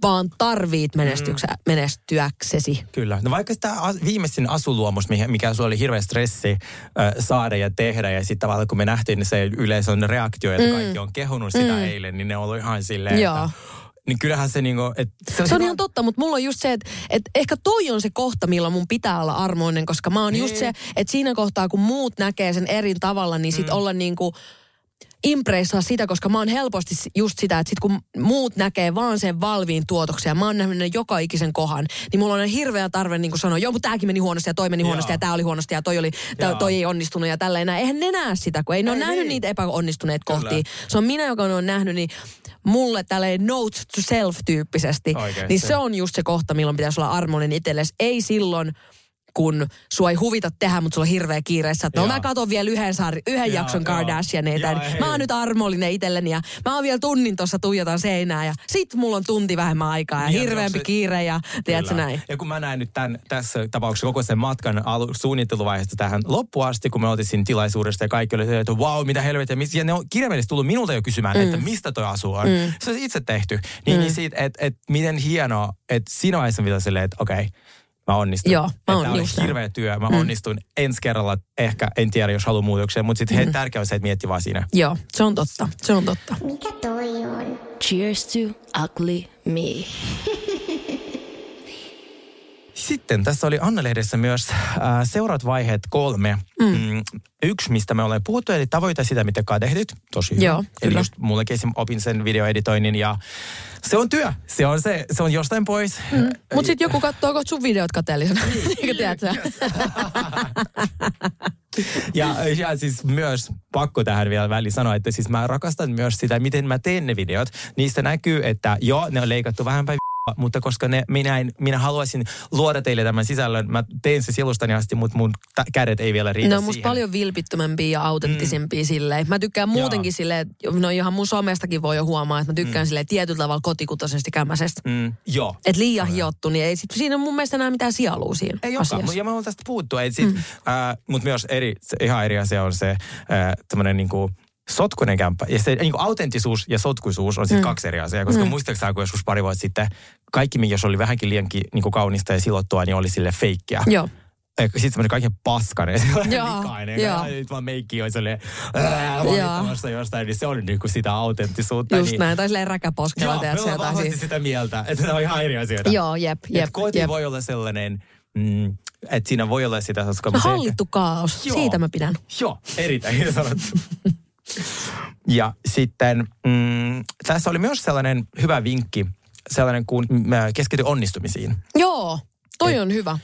Speaker 8: vaan tarvit menestyksä,
Speaker 5: Mm.
Speaker 8: menestyäksesi.
Speaker 5: Kyllä. No vaikka tämä viimeisin asuluomus, mikä, sulla oli hirveä stressi äh, saada ja tehdä, ja sitten tavallaan kun me nähtiin niin se yleisön reaktio, että
Speaker 8: Mm.
Speaker 5: kaikki on kehunut sitä
Speaker 8: Mm.
Speaker 5: eilen, niin ne on ollut ihan silleen,
Speaker 8: Joo.
Speaker 5: että, niin kyllähän se niinku, että
Speaker 8: Se on
Speaker 5: hyvä-
Speaker 8: ihan totta, mutta mulla on just se, että, että ehkä toi on se kohta, milloin mun pitää olla armoinen, koska mä oon just
Speaker 5: Niin.
Speaker 8: se, että siinä kohtaa, kun muut näkee sen eri tavalla, niin sit
Speaker 5: Mm.
Speaker 8: olla niin kuin impressaa sitä, koska mä oon helposti just sitä, että sit kun muut näkee vaan sen valviin tuotoksen ja mä oon nähnyt ne joka ikisen kohan, niin mulla on hirveä tarve niin kuin sanoa, joo, mutta tääkin meni huonosti ja toi meni huonosti
Speaker 5: Joo.
Speaker 8: ja tää oli huonosti ja toi, oli, tää, toi ei onnistunut ja tälleen näin. Eihän ne näe sitä, kun ei ne ole
Speaker 5: Ei
Speaker 8: nähnyt
Speaker 5: niin.
Speaker 8: niitä epäonnistuneita
Speaker 5: Kyllä.
Speaker 8: kohtia. Se on minä, joka on nähnyt, niin mulle tälleen note to self tyyppisesti, niin se on just se kohta, milloin pitäisi olla armollinen itsellesi. Ei silloin, kun sua ei huvita tehdä, mutta sulla on hirveä kiireessä. Että no mä katon vielä yhden, sarri, yhden
Speaker 5: Joo,
Speaker 8: jakson. Kardashianeita. Niin
Speaker 5: ei.
Speaker 8: Mä oon nyt armollinen itselleni ja mä oon vielä tunnin tuossa tuijotan seinää ja sit mulla on tunti vähemmän aikaa ja
Speaker 5: Niin, ja
Speaker 8: hirveämpi
Speaker 5: se-
Speaker 8: kiire ja tiedätkö näin.
Speaker 5: Ja kun mä näen nyt tämän, tässä tapauksessa koko sen matkan alu, suunnitteluvaiheesta tähän loppuun asti, kun me oltiin siinä tilaisuudesta ja kaikki oli se, että wow, mitä helvettiä. Ja ne on kirjaimellisesti tullut minulta jo kysymään, mm. että mistä toi asu on. Mm. Se on itse tehty. Niin, mm. niin siitä, että et miten hienoa, että siinä vaiheessa mitä silleen, että okei, mä onnistun.
Speaker 8: Joo, mä
Speaker 5: tää oli hirveä työ. Mä mm. onnistun ensi kerralla, ehkä en tiedä, jos haluaa muutoksia, mutta sitten mm. tärkeää on se, että miettii vaan siinä.
Speaker 8: Joo, se on totta. Se on totta.
Speaker 6: Mikä toi on?
Speaker 7: Cheers to ugly me.
Speaker 5: Sitten tässä oli Anna-lehdessä myös äh, seuraavat vaiheet kolme. Mm. Mm, yksi, mistä me olemme puhuttu, eli tavoita sitä, mitä kadehdyt. Tosi hyvä.
Speaker 8: Joo,
Speaker 5: Eli just mullekin esim. opin sen videoeditoinnin ja se on työ. Se on, se, se on jostain pois.
Speaker 8: Mm. Mutta sitten joku katsoo kohta sun videot kateellisena. Eikö tiedätkö?
Speaker 5: Ja, ja siis myös pakko tähän vielä väliin sanoa, että siis mä rakastan myös sitä, miten mä teen ne videot. Niistä näkyy, että joo, ne on leikattu vähän päin mutta koska ne, minä, en, minä haluaisin luoda teille tämän sisällön, mä teen se silustani asti, mutta mun ta- kädet ei vielä riitä
Speaker 8: Ne on musta paljon vilpittömämpiä ja autenttisempia mm. silleen. Mä tykkään muutenkin silleen, että no ihan mun somestakin voi jo huomaa, että mä tykkään mm. silleen tietyllä tavalla kotikutoisesti kämmäisestä.
Speaker 5: Mm, joo.
Speaker 8: Et liian hiottu, niin ei sit, siinä mun mielestä enää mitään sielua siinä
Speaker 5: Ei olekaan, ja me ollaan tästä puhuttu. Mm. Mutta myös eri, se, ihan eri asia on se tämmöinen niinku sotkunen kämppä. Ja se niinku autenttisuus ja sotkuisuus on sitten mm. kaksi eri asiaa. Koska mm. muistaakseni, kun joskus pari vuotta sitten kaikki, mikä jos oli vähänkin liiankin niinku kaunista ja silottua, niin oli sille feikkiä.
Speaker 8: Joo.
Speaker 5: Sitten semmoinen kaiken
Speaker 8: Joo, joo.
Speaker 5: Ja nyt vaan meikki on sellainen valittamassa jostain, niin se on niinku sitä autenttisuutta.
Speaker 8: Just
Speaker 5: niin,
Speaker 8: näin, tai silleen räkäposkella,
Speaker 5: Joo, me
Speaker 8: tiedätkö
Speaker 5: ollaan
Speaker 8: jotain
Speaker 5: vahvasti
Speaker 8: siinä.
Speaker 5: sitä mieltä, että ne on ihan eri asioita.
Speaker 8: Joo, jep, jep,
Speaker 5: Et koti
Speaker 8: jep.
Speaker 5: voi olla sellainen, mm, että siinä voi olla sitä, koska...
Speaker 8: No
Speaker 5: se-
Speaker 8: hallittu kaos,
Speaker 5: Joo.
Speaker 8: siitä mä pidän.
Speaker 5: Joo, erittäin sanottu. Ja sitten mm, tässä oli myös sellainen hyvä vinkki, sellainen kuin mm, keskity onnistumisiin.
Speaker 8: Joo, toi on hyvä.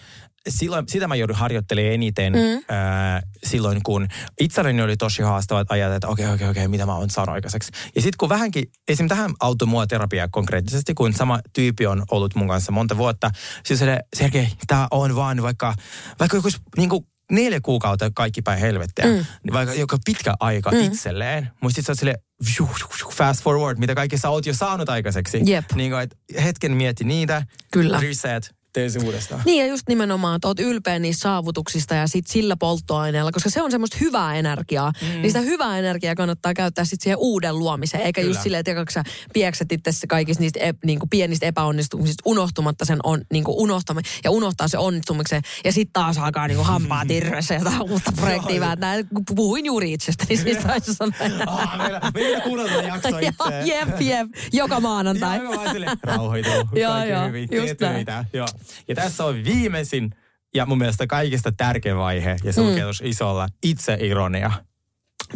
Speaker 5: silloin, sitä mä joudun harjoittelemaan eniten
Speaker 8: Mm.
Speaker 5: ää, silloin, kun itselleni oli tosi haastavat ajat, että okei, okei, okei, mitä mä oon saanut aikaiseksi. Ja sitten kun vähänkin, esimerkiksi tähän auttoi mua terapia konkreettisesti, kun sama tyyppi on ollut mun kanssa monta vuotta. Siis se, Sergei, tää on vaan vaikka, vaikka joku niin kuin neljä kuukautta kaikki päin helvettiä.
Speaker 8: Mm.
Speaker 5: Mm. Vaikka joka pitkä aika
Speaker 8: Mm.
Speaker 5: itselleen. Mutta sitten sä oot vju, fast forward, mitä kaikki sä oot jo saanut aikaiseksi.
Speaker 8: Jep.
Speaker 5: Niin kuin, hetken mieti niitä.
Speaker 8: Kyllä.
Speaker 5: Reset, tee se uudestaan.
Speaker 8: Niin ja just nimenomaan, että oot ylpeä niistä saavutuksista ja sit sillä polttoaineella, koska se on semmoista hyvää energiaa. Mm. Niin sitä hyvää energiaa kannattaa käyttää sit siihen uuden luomiseen, eikä Kyllä. Just silleen, että sä piekset itse kaikista niistä ep, niin kuin pienistä epäonnistumisista unohtumatta sen on, niin kuin unohtamaan ja unohtaa se onnistumisen ja sitten taas alkaa niin kuin hampaa tirvessä ja jotain uutta projektia vääntää. Puhuin juuri itsestäni siis taisi sanoa.
Speaker 5: Ah, meillä, meillä kuunnellaan jaksoa itse.
Speaker 8: Joo, jep, jep, joka maanantai.
Speaker 5: Joo, silleen, rauhoitu,
Speaker 8: Joo,
Speaker 5: kaikki
Speaker 8: joo,
Speaker 5: hyvin, tee töitä. Joo. Ja tässä on viimeisin ja mun mielestä kaikista tärkein vaihe, ja se
Speaker 8: Mm.
Speaker 5: lukee tuossa isolla, itseironia.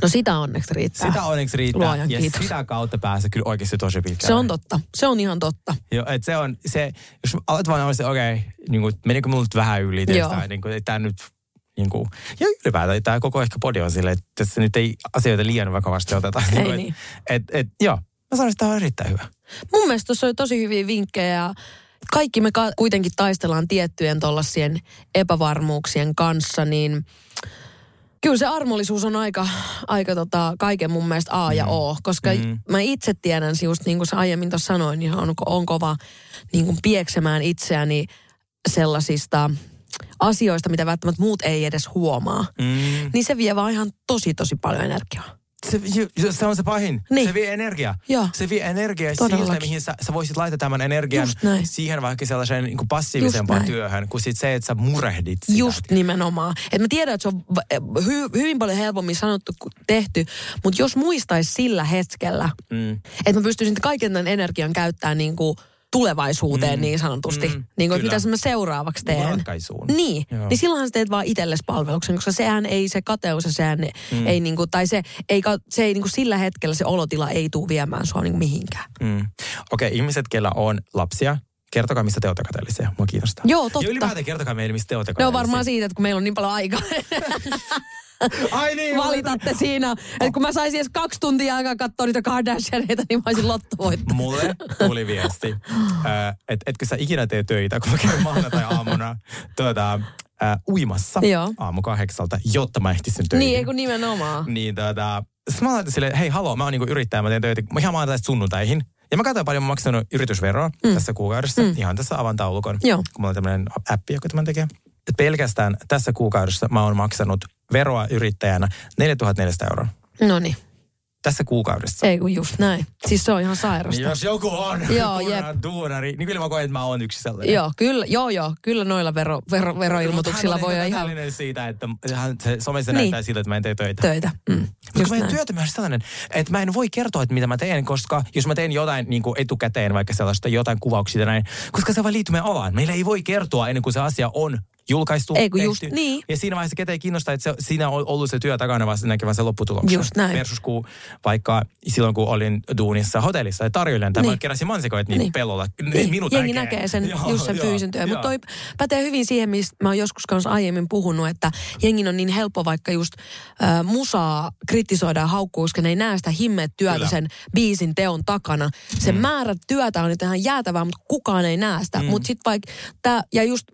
Speaker 8: No sitä onneksi riittää.
Speaker 5: Sitä onneksi riittää,
Speaker 8: Luojan
Speaker 5: ja
Speaker 8: kiitos.
Speaker 5: sitä kautta pääsee kyllä oikeasti tosi pitkälle.
Speaker 8: Se on totta. Se on ihan totta.
Speaker 5: Joo, et se on se, jos alat vaan olla se, okei, okay, niin kuin, menikö mulla nyt vähän yli tästä, niin kuin, että tämä nyt niin kuin, ja ylipäätään tämä koko ehkä podi on silleen, että tässä nyt ei asioita liian vakavasti oteta.
Speaker 8: Ei
Speaker 5: kuin,
Speaker 8: niin.
Speaker 5: Et, et, joo, mä sanoin, että tämä on erittäin hyvä.
Speaker 8: Mun mielestä tuossa oli tosi hyviä vinkkejä ja kaikki me ka- kuitenkin taistellaan tiettyjen tuollaisien epävarmuuksien kanssa, niin kyllä se armollisuus on aika, aika tota, kaiken mun mielestä A ja O, koska
Speaker 5: Mm.
Speaker 8: mä itse tiedän, just niin kuin sä aiemmin tuossa sanoin, niin on, on kova niin kuin pieksemään itseäni sellaisista asioista, mitä välttämättä muut ei edes huomaa.
Speaker 5: Mm.
Speaker 8: Niin se vie vaan ihan tosi, tosi paljon energiaa.
Speaker 5: Se, se on se pahin.
Speaker 8: Niin.
Speaker 5: Se vie energiaa.
Speaker 8: Joo.
Speaker 5: Se vie energiaa siltä, mihin sä, sä voisit laittaa tämän energian siihen vaikka sellaiseen niin passiivisempaan työhön, kuin sit se, että sä murehdit sitä.
Speaker 8: Just nimenomaan. Et mä tiedän, että se on va- hy, hyvin paljon helpommin sanottu kuin tehty, mutta jos muistaisi sillä hetkellä,
Speaker 5: Mm.
Speaker 8: että mä pystyisin kaiken tämän energian käyttämään niin kuin tulevaisuuteen
Speaker 5: Mm.
Speaker 8: niin sanotusti.
Speaker 5: Mm.
Speaker 8: niin kuin, mitä mä seuraavaksi teen.
Speaker 5: Ratkaisuun.
Speaker 8: Niin,
Speaker 5: Joo.
Speaker 8: niin silloinhan sä teet vaan itsellesi palveluksen, koska sehän ei se kateus ja sehän mm. ei niinku, tai se ei, se ei niinku sillä hetkellä se olotila ei tule viemään sua niinku mihinkään.
Speaker 5: Mm. Okei, okay, ihmiset, kellä on lapsia, kertokaa, mistä te olette kateellisia. Mua kiinnostaa.
Speaker 8: Joo, totta.
Speaker 5: Ja ylipäätään kertokaa meille, mistä te olette
Speaker 8: Ne on varmaan siitä, että kun meillä on niin paljon aikaa.
Speaker 5: Ai niin,
Speaker 8: Valitatte siinä, että kun mä saisin edes kaksi tuntia aikaa katsoa niitä Kardashianeita, niin mä olisin lottovoittanut.
Speaker 5: Mulle tuli viesti, äh, että etkö sä ikinä tee töitä, kun mä käyn maanantai-aamuna tuota, äh, uimassa
Speaker 8: Joo.
Speaker 5: aamu kahdeksalta, jotta mä ehtisin töihin.
Speaker 8: Niin, ei kun nimenomaan.
Speaker 5: Niin tota, sitten mä laitan silleen, hei haloo, mä oon niinku yrittäjä, mä teen töitä mä ihan maanantaista sunnuntäihin. Ja mä katsoin paljon mä maksanut yritysveroa mm. tässä kuukaudessa. Mm. Ihan tässä avan taulukon,
Speaker 8: Joo.
Speaker 5: kun mulla on tämmöinen appi, joka tämän tekee. Pelkästään tässä kuukaudessa mä oon maksanut veroa yrittäjänä 4400 euroa.
Speaker 8: No niin,
Speaker 5: Tässä kuukaudessa.
Speaker 8: ei kun just näin. Siis se on ihan sairasta.
Speaker 5: Niin jos joku on
Speaker 8: Joo, jep.
Speaker 5: duunari, niin kyllä mä koen, että mä oon yksi sellainen.
Speaker 8: Joo, kyllä, joo, joo, kyllä noilla vero, vero, veroilmoituksilla
Speaker 5: Mutta
Speaker 8: voi
Speaker 5: on
Speaker 8: ihan
Speaker 5: siitä, että hän, se somessa
Speaker 8: Niin.
Speaker 5: näyttää siltä, että mä en tee töitä.
Speaker 8: töitä. Mm.
Speaker 5: Mutta meidän
Speaker 8: näin.
Speaker 5: työtä myös sellainen, että mä en voi kertoa, että mitä mä teen, koska jos mä teen jotain niin kuin etukäteen, vaikka sellaista jotain kuvauksia tai näin, koska se vaan liittyy meidän alaan. Meillä ei voi kertoa ennen kuin se asia on julkaistu,
Speaker 8: Ei kun
Speaker 5: tehty.
Speaker 8: just niin.
Speaker 5: Ja siinä vaiheessa ketä ei kiinnosta, että se, siinä on ollut se työ takana, vaan se näkee vaan se lopputuloksen.
Speaker 8: Just näin.
Speaker 5: Versus kun vaikka silloin, kun olin duunissa hotellissa ja tarjoilen, tai
Speaker 8: Niin.
Speaker 5: mä keräsin mansikoita niin,
Speaker 8: Niin.
Speaker 5: pellolla.
Speaker 8: Niin,
Speaker 5: Minut
Speaker 8: jengi näkee sen,
Speaker 5: Joo,
Speaker 8: just sen
Speaker 5: joo,
Speaker 8: fyysisen työn. Mutta toi pätee hyvin siihen, mistä mä oon joskus kanssa aiemmin puhunut, että jengin on niin helppo vaikka just äh, musaa kritisoida ja koska ne ei näe sitä himmeet työtä
Speaker 5: Kyllä.
Speaker 8: sen biisin teon takana. Se mm. määrä työtä on nyt ihan jäätävää, mutta kukaan ei näe sitä. Mm. Mutta sitten vaikka, tää, ja just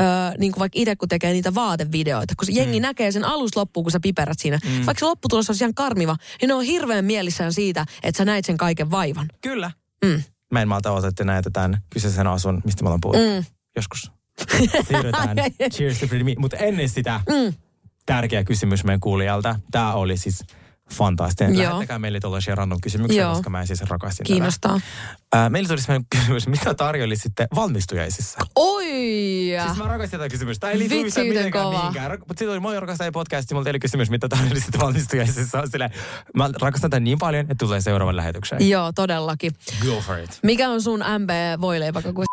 Speaker 8: Öö, niin kuin vaikka itse kun tekee niitä vaatevideoita, kun jengi mm. näkee sen alusta loppuun, kun sä piperät siinä. Mm. Vaikka se lopputulos on ihan karmiva, niin ne on hirveän mielissään siitä, että sä näit sen kaiken vaivan.
Speaker 5: Kyllä.
Speaker 8: Mm.
Speaker 5: Mä en malta osata, että näette tämän kyseisen asun, mistä me ollaan puhuttu.
Speaker 8: Mm.
Speaker 5: Joskus. Siirrytään. Cheers to. Mutta ennen sitä,
Speaker 8: Mm.
Speaker 5: tärkeä kysymys meidän kuulijalta. Tämä oli siis fantastinen.
Speaker 8: Joo.
Speaker 5: Lähettäkää meille tuollaisia random kysymyksiä,
Speaker 8: Joo.
Speaker 5: koska mä siis rakastin
Speaker 8: Kiinnostaa.
Speaker 5: tätä. Ää, meille tuli sellainen kysymys, mitä tarjoilisitte valmistujaisissa?
Speaker 8: Oi!
Speaker 5: Siis mä rakastin tätä kysymystä. Tämä ei liity yhtään
Speaker 8: miten
Speaker 5: mitenkään
Speaker 8: kova.
Speaker 5: mihinkään. Mutta sitten oli moi rakastaa podcast, mulla teille kysymys, mitä tarjoilisitte valmistujaisissa. Silleen, mä rakastan tätä niin paljon, että tulee seuraavan lähetykseen.
Speaker 8: Joo, todellakin.
Speaker 5: Go for it.
Speaker 8: Mikä on sun MP voileipäkaku?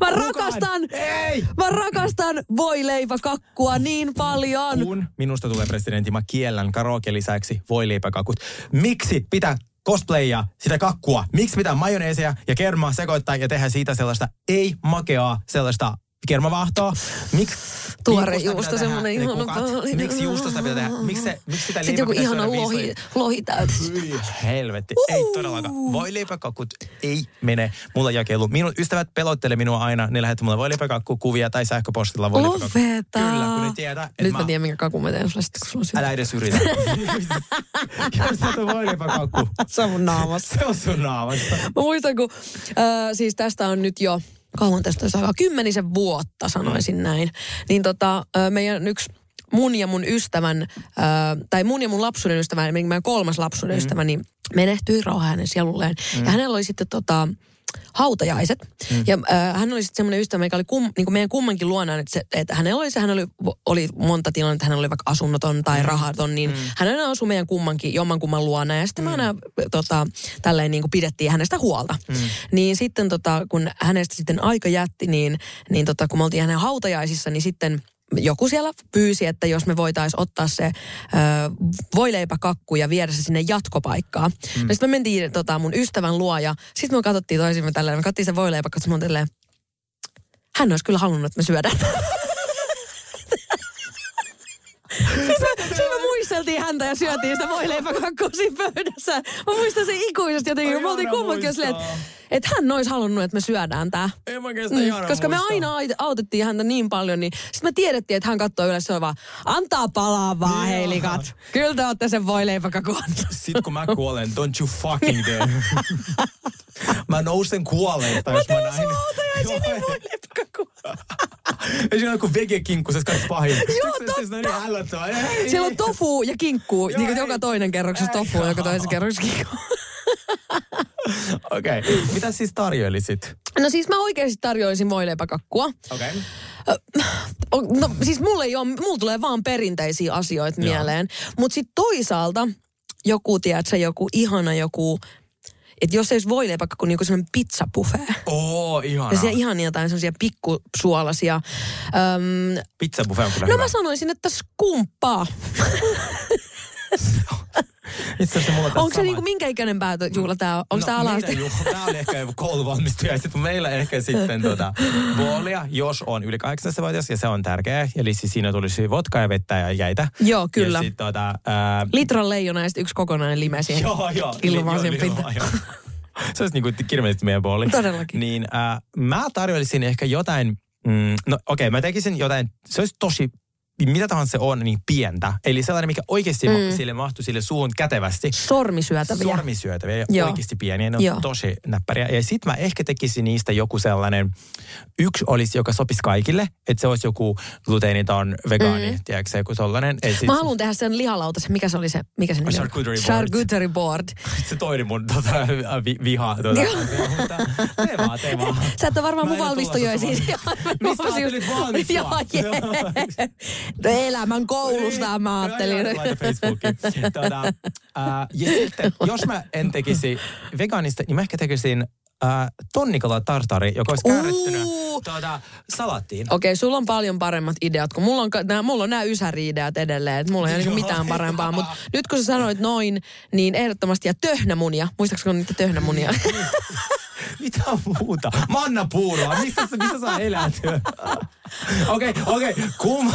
Speaker 8: Mä rakastan,
Speaker 5: Ei!
Speaker 8: mä rakastan voileipäkakkua niin paljon.
Speaker 5: Kun minusta tulee presidentti, mä kiellän karaoke lisäksi voileipäkakut. Miksi pitää cosplayia, sitä kakkua. Miksi pitää majoneesia ja kermaa sekoittaa ja tehdä siitä sellaista ei-makeaa, sellaista kermavahtoa? Miksi
Speaker 8: Tuore juusto, semmoinen
Speaker 5: ne
Speaker 8: ihana.
Speaker 5: Miksi juustosta pitää tehdä? Miksi, se, miksi sitä
Speaker 8: Sitten joku ihana lohi, lohi täytä.
Speaker 5: Helvetti. Ei todellakaan. Voileipäkakut ei mene mulla jakelu. Minun ystävät pelottelee minua aina. Ne lähettää mulle voileipäkakkukuvia tai sähköpostilla voileipäkakku.
Speaker 8: Lopeta.
Speaker 5: Kyllä, kun ne tietää, että
Speaker 8: Nyt
Speaker 5: mä,
Speaker 8: mä tiedän, minkä kakun mä teen sulle kun sulla.
Speaker 5: Älä edes yritä. Jos sä on voileipäkakku.
Speaker 8: Se on mun naamassa.
Speaker 5: Se on sun naamassa.
Speaker 8: Mä muistan, kun äh, siis tästä on nyt jo kauan tästä olisi aikaa, kymmenisen vuotta sanoisin
Speaker 5: Mm.
Speaker 8: näin. Niin tota, meidän yksi mun ja mun ystävän, äh, tai mun ja mun lapsuuden ystävä, eli meidän kolmas lapsuuden
Speaker 5: Mm.
Speaker 8: ystävä, niin menehtyi rauha hänen sielulleen. Ja hänellä oli sitten tota, hautajaiset.
Speaker 5: Mm.
Speaker 8: Ja äh, hän oli sitten semmoinen ystävä, mikä oli kum, niin kuin meidän kummankin luona, että, se, että hänellä oli, se, hän oli, oli monta tilannetta, hänellä oli vaikka asunnoton tai rahaton, niin mm. hän aina asui meidän kummankin, jomman kumman luona. Ja sitten mm. me aina tota, tälleen niin kuin pidettiin hänestä huolta. Mm. Niin sitten tota, kun hänestä sitten aika jätti, niin, niin tota, kun me oltiin hänen hautajaisissa, niin sitten joku siellä pyysi, että jos me voitaisiin ottaa se ö, voileipäkakku ja viedä se sinne jatkopaikkaan. Mm. No sitten me mentiin tota, mun ystävän luo ja sitten me katsottiin toisimme tälleen, me katsottiin se voileipäkakku, mä tälleen, hän olisi kyllä halunnut, että me syödään. Sitten me, sit me muisteltiin häntä ja syötiin sitä voileipäkakkua siinä pöydässä. Mä muistan sen ikuisesti jotenkin, kun me oltiin kummatkin silleen, että et hän olisi halunnut, että me syödään tää.
Speaker 5: Mä ihana
Speaker 8: Koska me
Speaker 5: muistaa.
Speaker 8: aina autettiin häntä niin paljon, niin sitten me tiedettiin, että hän katsoo on vaan, antaa palaa vaan, heilikat. Kyllä te olette sen voileipäkakun.
Speaker 5: Sit kun mä kuolen, don't you fucking dare. mä nousen kuolleesta, jos mä näin.
Speaker 8: sun hautajaisiin niin voileipäkakku.
Speaker 5: Ja siinä on joku vegekinkku, se on kaikista pahin.
Speaker 8: Joo,
Speaker 5: Se- se- Se on niin ällöttävää. Ei.
Speaker 8: Siellä on tofu ja kinkku. Niin kuin joka toinen kerroksessa tofu, joka toisessa kerroksessa kinkku.
Speaker 5: Okei. Okay. Mitä siis tarjoilisit?
Speaker 8: No siis mä oikeasti tarjoisin voileipäkakkua.
Speaker 5: Okei.
Speaker 8: O- No siis mulla ei ole, mulla tulee vaan perinteisiä asioita
Speaker 5: Joo.
Speaker 8: mieleen. Mutta sitten toisaalta joku, tiedätkö, joku ihana joku, että jos ei olisi voileipäkakku, niin joku semmoinen pizzabuffet.
Speaker 5: Oo, ihana.
Speaker 8: Ja siellä ihan jotain semmoisia pikkusuolasia. Öm,
Speaker 5: Pizza buffet on kyllä
Speaker 8: no
Speaker 5: hyvä.
Speaker 8: mä sanoisin, että skumppaa.
Speaker 5: Itse asiassa mulla
Speaker 8: Onko se niinku minkä ikäinen päätöjuhla tää on? Onko
Speaker 5: no,
Speaker 8: tää ala
Speaker 5: meidän juhla- Tää on ehkä joku kouluvalmistuja. Sitten meillä ehkä sitten tota, boolia, jos on yli 18-vuotias ja se on tärkeää. Eli siis siinä tulisi vodkaa ja vettä ja jäitä.
Speaker 8: Joo, kyllä.
Speaker 5: Ja sit, tota, ää,
Speaker 8: Litran leijona ja sitten yksi kokonainen lime siihen
Speaker 5: Joo, joo.
Speaker 8: pintaan.
Speaker 5: joo. Se olisi niinku kirjallisesti meidän booli.
Speaker 8: Todellakin.
Speaker 5: Niin äh, mä tarjoilisin ehkä jotain, mm, no okei, okay, mä tekisin jotain, se olisi tosi, mitä tahansa se on, niin pientä. Eli sellainen, mikä oikeasti mm. sille mahtuu sille suun kätevästi.
Speaker 8: Sormisyötäviä.
Speaker 5: Sormisyötäviä ja
Speaker 8: Joo.
Speaker 5: oikeasti pieniä. Ne on
Speaker 8: Joo.
Speaker 5: tosi näppäriä. Ja sit mä ehkä tekisin niistä joku sellainen, yksi olisi, joka sopisi kaikille. Että se olisi joku gluteeniton, vegaani, mm. tiedätkö joku sellainen. Et sit,
Speaker 8: Mä haluan tehdä sen lihalautasen. Mikä se oli se? Mikä se nimi?
Speaker 5: Charcuterie board.
Speaker 8: Charcuterie board.
Speaker 5: se toinen mun tota, vi, viha. Tota, tee vaan, tee vaan.
Speaker 8: Sä et ole varmaan mun
Speaker 5: tulossa Mistä ajattelit valmistua?
Speaker 8: Joo. Elämän koulusta mä ajattelin.
Speaker 5: Tota, ää, ja sitten, jos mä en tekisi vegaanista, niin mä ehkä tekisin äh, tonnikola tartari, joka olisi käärittynä tuota, salattiin.
Speaker 8: Okei, sulla on paljon paremmat ideat, kun mulla on, nää, mulla on nämä ysäri-ideat edelleen, että mulla ei ole niinku mitään parempaa. Mutta nyt kun sä sanoit noin, niin ehdottomasti, ja töhnämunia. Muistaakseni niitä töhnämunia?
Speaker 5: Mitä muuta? Manna puuroa. Missä, sä- missä saa elät? Okei, okei. Kumma.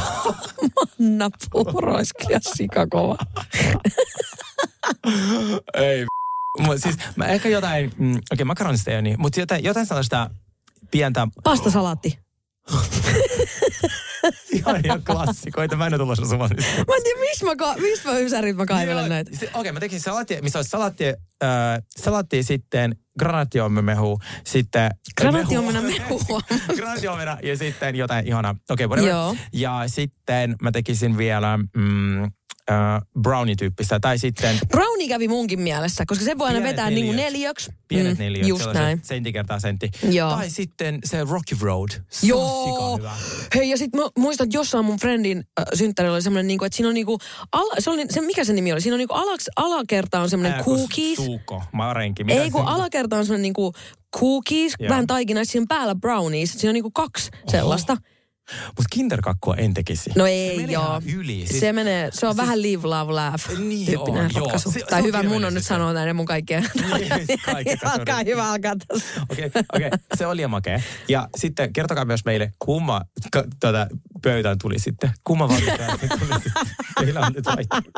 Speaker 8: Anna puuro, olisi kyllä sikakova.
Speaker 5: Ei. Mut siis mä ehkä jotain, mm, okei okay, makaronista ei ole niin, mutta jotain, jotain sellaista pientä,
Speaker 8: Pastasalaatti.
Speaker 5: ihan, ihan klassikoita. Mä en ole tulossa sun
Speaker 8: Mä en tiedä, missä mä, ka- missä mä ysärit mä kaivelen näitä.
Speaker 5: Okei, okay, mä tekin salaattia, missä olisi salaattia, äh, salaattia sitten granaattiomemehu, sitten...
Speaker 8: Granaattiomena mehua.
Speaker 5: Granaattiomena ja sitten jotain ihanaa. Okei, okay,
Speaker 8: Joo.
Speaker 5: Ja sitten mä tekisin vielä mm, äh, brownie-tyyppistä. Tai sitten
Speaker 8: Brownie kävi munkin mielessä, koska se voi aina vetää niinku
Speaker 5: neliöt.
Speaker 8: neliöksi.
Speaker 5: pienet mm, neliöt,
Speaker 8: Just näin.
Speaker 5: sentti kertaa sentti.
Speaker 8: Joo.
Speaker 5: Tai sitten se Rocky Road. Se
Speaker 8: Joo.
Speaker 5: hyvä.
Speaker 8: Hei, ja sitten muistan, että jossain mun friendin äh, synttärillä oli semmoinen, niinku, että siinä on niinku, ala, se oli, se, mikä se nimi oli? Siinä on niinku alaks, alakerta on semmoinen cookies.
Speaker 5: Suukko, marenki. mitä
Speaker 8: Ei, kun
Speaker 5: se-
Speaker 8: alakerta on semmoinen niinku cookies,
Speaker 5: Joo.
Speaker 8: vähän taikina, siinä päällä brownies. Siinä on niinku kaksi sellaista.
Speaker 5: Mutta kinderkakkua en tekisi.
Speaker 8: No
Speaker 5: Se
Speaker 8: ei
Speaker 5: menee
Speaker 8: joo.
Speaker 5: Yli. Siis,
Speaker 8: Se menee, se on vähän live, love, laugh
Speaker 5: Niin
Speaker 8: tyyppinen
Speaker 5: on, joo.
Speaker 8: ratkaisu.
Speaker 5: Se- se
Speaker 8: tai
Speaker 5: on
Speaker 8: hyvä mun on nyt
Speaker 5: se.
Speaker 8: sanoa näiden mun kaikkien.
Speaker 5: kaikki
Speaker 8: alkaa hyvä alkaa tässä.
Speaker 5: Okei, okay, okay. se oli liian makea. Ja sitten kertokaa myös meille, kumma ka, tuota, pöytään tuli sitten. Kumma valitaan tuli sitten. Teillä on nyt vaihtoehto.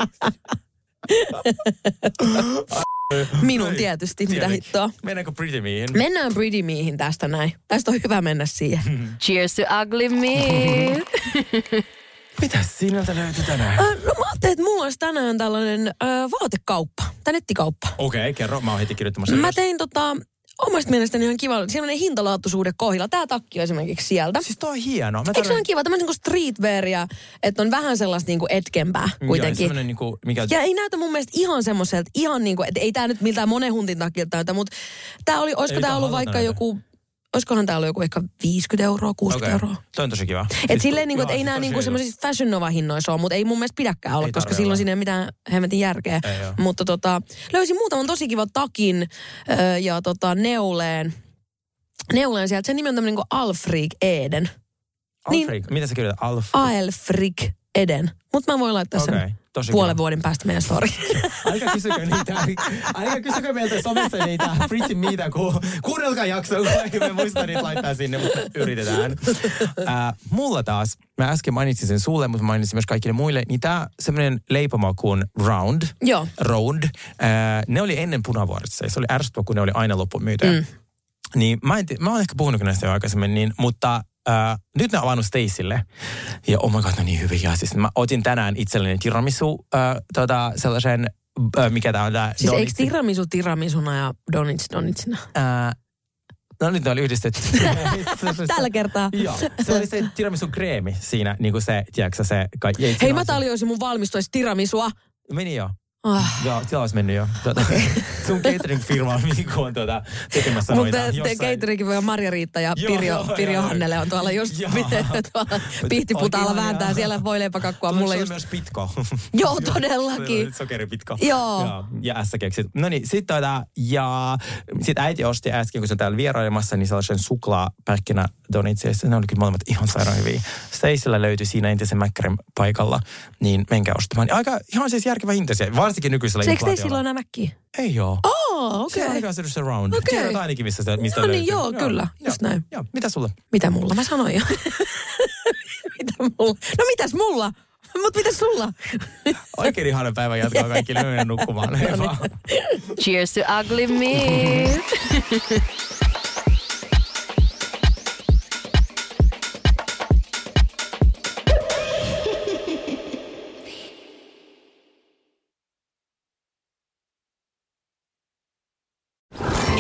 Speaker 8: Minun tietysti, mitä
Speaker 5: Tietenkin.
Speaker 8: hittoa.
Speaker 5: Mennäänkö Pretty Meihin?
Speaker 8: Mennään Pretty Meihin tästä näin. Tästä on hyvä mennä siihen.
Speaker 7: Cheers to ugly me.
Speaker 5: Mitäs sinältä löytyi tänään?
Speaker 8: Ö, no mä ajattelin, että mulla olisi tänään tällainen ö, vaatekauppa, tai nettikauppa.
Speaker 5: Okei, okay, kerro. Mä oon heti kirjoittamassa.
Speaker 8: Mä tein tota, omasta mielestäni ihan kiva, sellainen hintalaatuisuuden kohdilla. Tää takki on esimerkiksi sieltä.
Speaker 5: Siis toi on hieno. Mä
Speaker 8: Eikö se ole kiva? Tämmöinen niinku streetwearia, että on vähän sellaista niinku etkempää
Speaker 5: Joo,
Speaker 8: kuitenkin.
Speaker 5: semmonen niinku, mikä...
Speaker 8: Ja ei näytä mun mielestä ihan semmoiselta, ihan niinku, että ei tää nyt miltään monen huntin takilta näytä, mutta tää oli, olisiko tää ollut vaikka
Speaker 5: näytä.
Speaker 8: joku, olisikohan tää ollut joku ehkä 50 euroa, 60
Speaker 5: Okei.
Speaker 8: euroa.
Speaker 5: Toi on tosi kiva.
Speaker 8: Et
Speaker 5: Siis
Speaker 8: silleen, niinku, että
Speaker 5: joo,
Speaker 8: ei
Speaker 5: siis
Speaker 8: niinku
Speaker 5: hyvä.
Speaker 8: semmoisissa Fashion Nova hinnoissa ole, mutta ei mun mielestä pidäkään olla,
Speaker 5: Ei
Speaker 8: koska silloin
Speaker 5: olla.
Speaker 8: siinä ei mitään hemmetin järkeä.
Speaker 5: Ei.
Speaker 8: Mutta tota, löysin muutaman tosi kivan takin ö, ja tota, neuleen. Neuleen sieltä. Sen nimi on tämmöinen kuin Alfreak Eden. niin-
Speaker 5: Alfred, mitä sä kirjoitat? Alf.
Speaker 8: Alfrik Eden. Mutta mä voin laittaa sen
Speaker 5: tosi
Speaker 8: puolen
Speaker 5: kiva.
Speaker 8: vuoden päästä meidän story.
Speaker 5: Aika kysykö niitä, aika kysykö meiltä somessa niitä Pretty Meitä, ku, kuunnelkaa jaksoa, kun me muista niitä laittaa sinne, mutta yritetään. Äh, mulla taas, mä äsken mainitsin sen sulle, mutta mainitsin myös kaikille muille, niin tää semmoinen leipomo kuin Round,
Speaker 8: Joo.
Speaker 5: Round, äh, ne oli ennen punavuorossa, ja se oli ärsyttävä, kun ne oli aina loppumyytyjä.
Speaker 8: Mm.
Speaker 5: Niin mä, en mä oon ehkä puhunut näistä jo aikaisemmin, niin, mutta äh, nyt ne on avannut Stacelle. Ja oh my god, ne on niin hyviä. Siis mä otin tänään itselleni tiramisu, äh, tota, sellaisen, äh, mikä tää on tää?
Speaker 8: Siis eikö
Speaker 5: donitsi-
Speaker 8: tiramisu tiramisuna ja donits donitsina?
Speaker 5: Äh, no nyt ne oli yhdistetty.
Speaker 8: Tällä kertaa.
Speaker 5: Joo, se oli se tiramisu kreemi siinä, niin kuin se, tiedätkö se... Ka- ei,
Speaker 8: Hei, mä tarjoisin mun valmistuisi tiramisua.
Speaker 5: Meni jo.
Speaker 8: Ah.
Speaker 5: Joo, tila olisi mennyt jo. Tuota, sun catering-firma on kuin tuota, tekemässä noita.
Speaker 8: Mutta te
Speaker 5: jossain-
Speaker 8: cateringin voi Marja-Riitta ja
Speaker 5: Joo,
Speaker 8: Pirjo,
Speaker 5: joo,
Speaker 8: Pirjo
Speaker 5: joo.
Speaker 8: Hannele on tuolla just
Speaker 5: Joo.
Speaker 8: tuolla Pihtiputaalla vääntää siellä voileipäkakkua
Speaker 5: Tuliko
Speaker 8: mulle just.
Speaker 5: myös pitko.
Speaker 8: Joo, todellakin.
Speaker 5: Sokeripitko.
Speaker 8: Joo.
Speaker 5: Joo. Ja S-keksit. No niin, sit tuota, ja sit äiti osti äsken, kun se täällä vierailemassa, niin sellaisen suklaapähkinä donitseissa. Ne oli kyllä molemmat ihan sairaan hyviä. Stacella löytyi siinä entisen Mäkkärin paikalla, niin menkää ostamaan. Aika ihan siis järkevä hintaisia, varsinkin nykyisellä
Speaker 8: Se eikö
Speaker 5: inflaatiolla.
Speaker 8: silloin enää mäkkiä?
Speaker 5: Ei joo.
Speaker 8: Oh,
Speaker 5: Se on
Speaker 8: okei.
Speaker 5: ainakaan se se round.
Speaker 8: Okei.
Speaker 5: Tiedät ainakin, mistä, mistä
Speaker 8: No niin,
Speaker 5: löytyy.
Speaker 8: joo, kyllä, just näin.
Speaker 5: Joo, mitä sulla?
Speaker 8: Mitä mulla? Mä sanoin jo. mitä mulla? No mitäs mulla? Mut mitäs sulla?
Speaker 5: Oikein ihana päivän jatkoa kaikille. Me mennään nukkumaan.
Speaker 8: No
Speaker 5: Hei
Speaker 8: niin.
Speaker 5: vaan.
Speaker 7: Cheers to ugly me.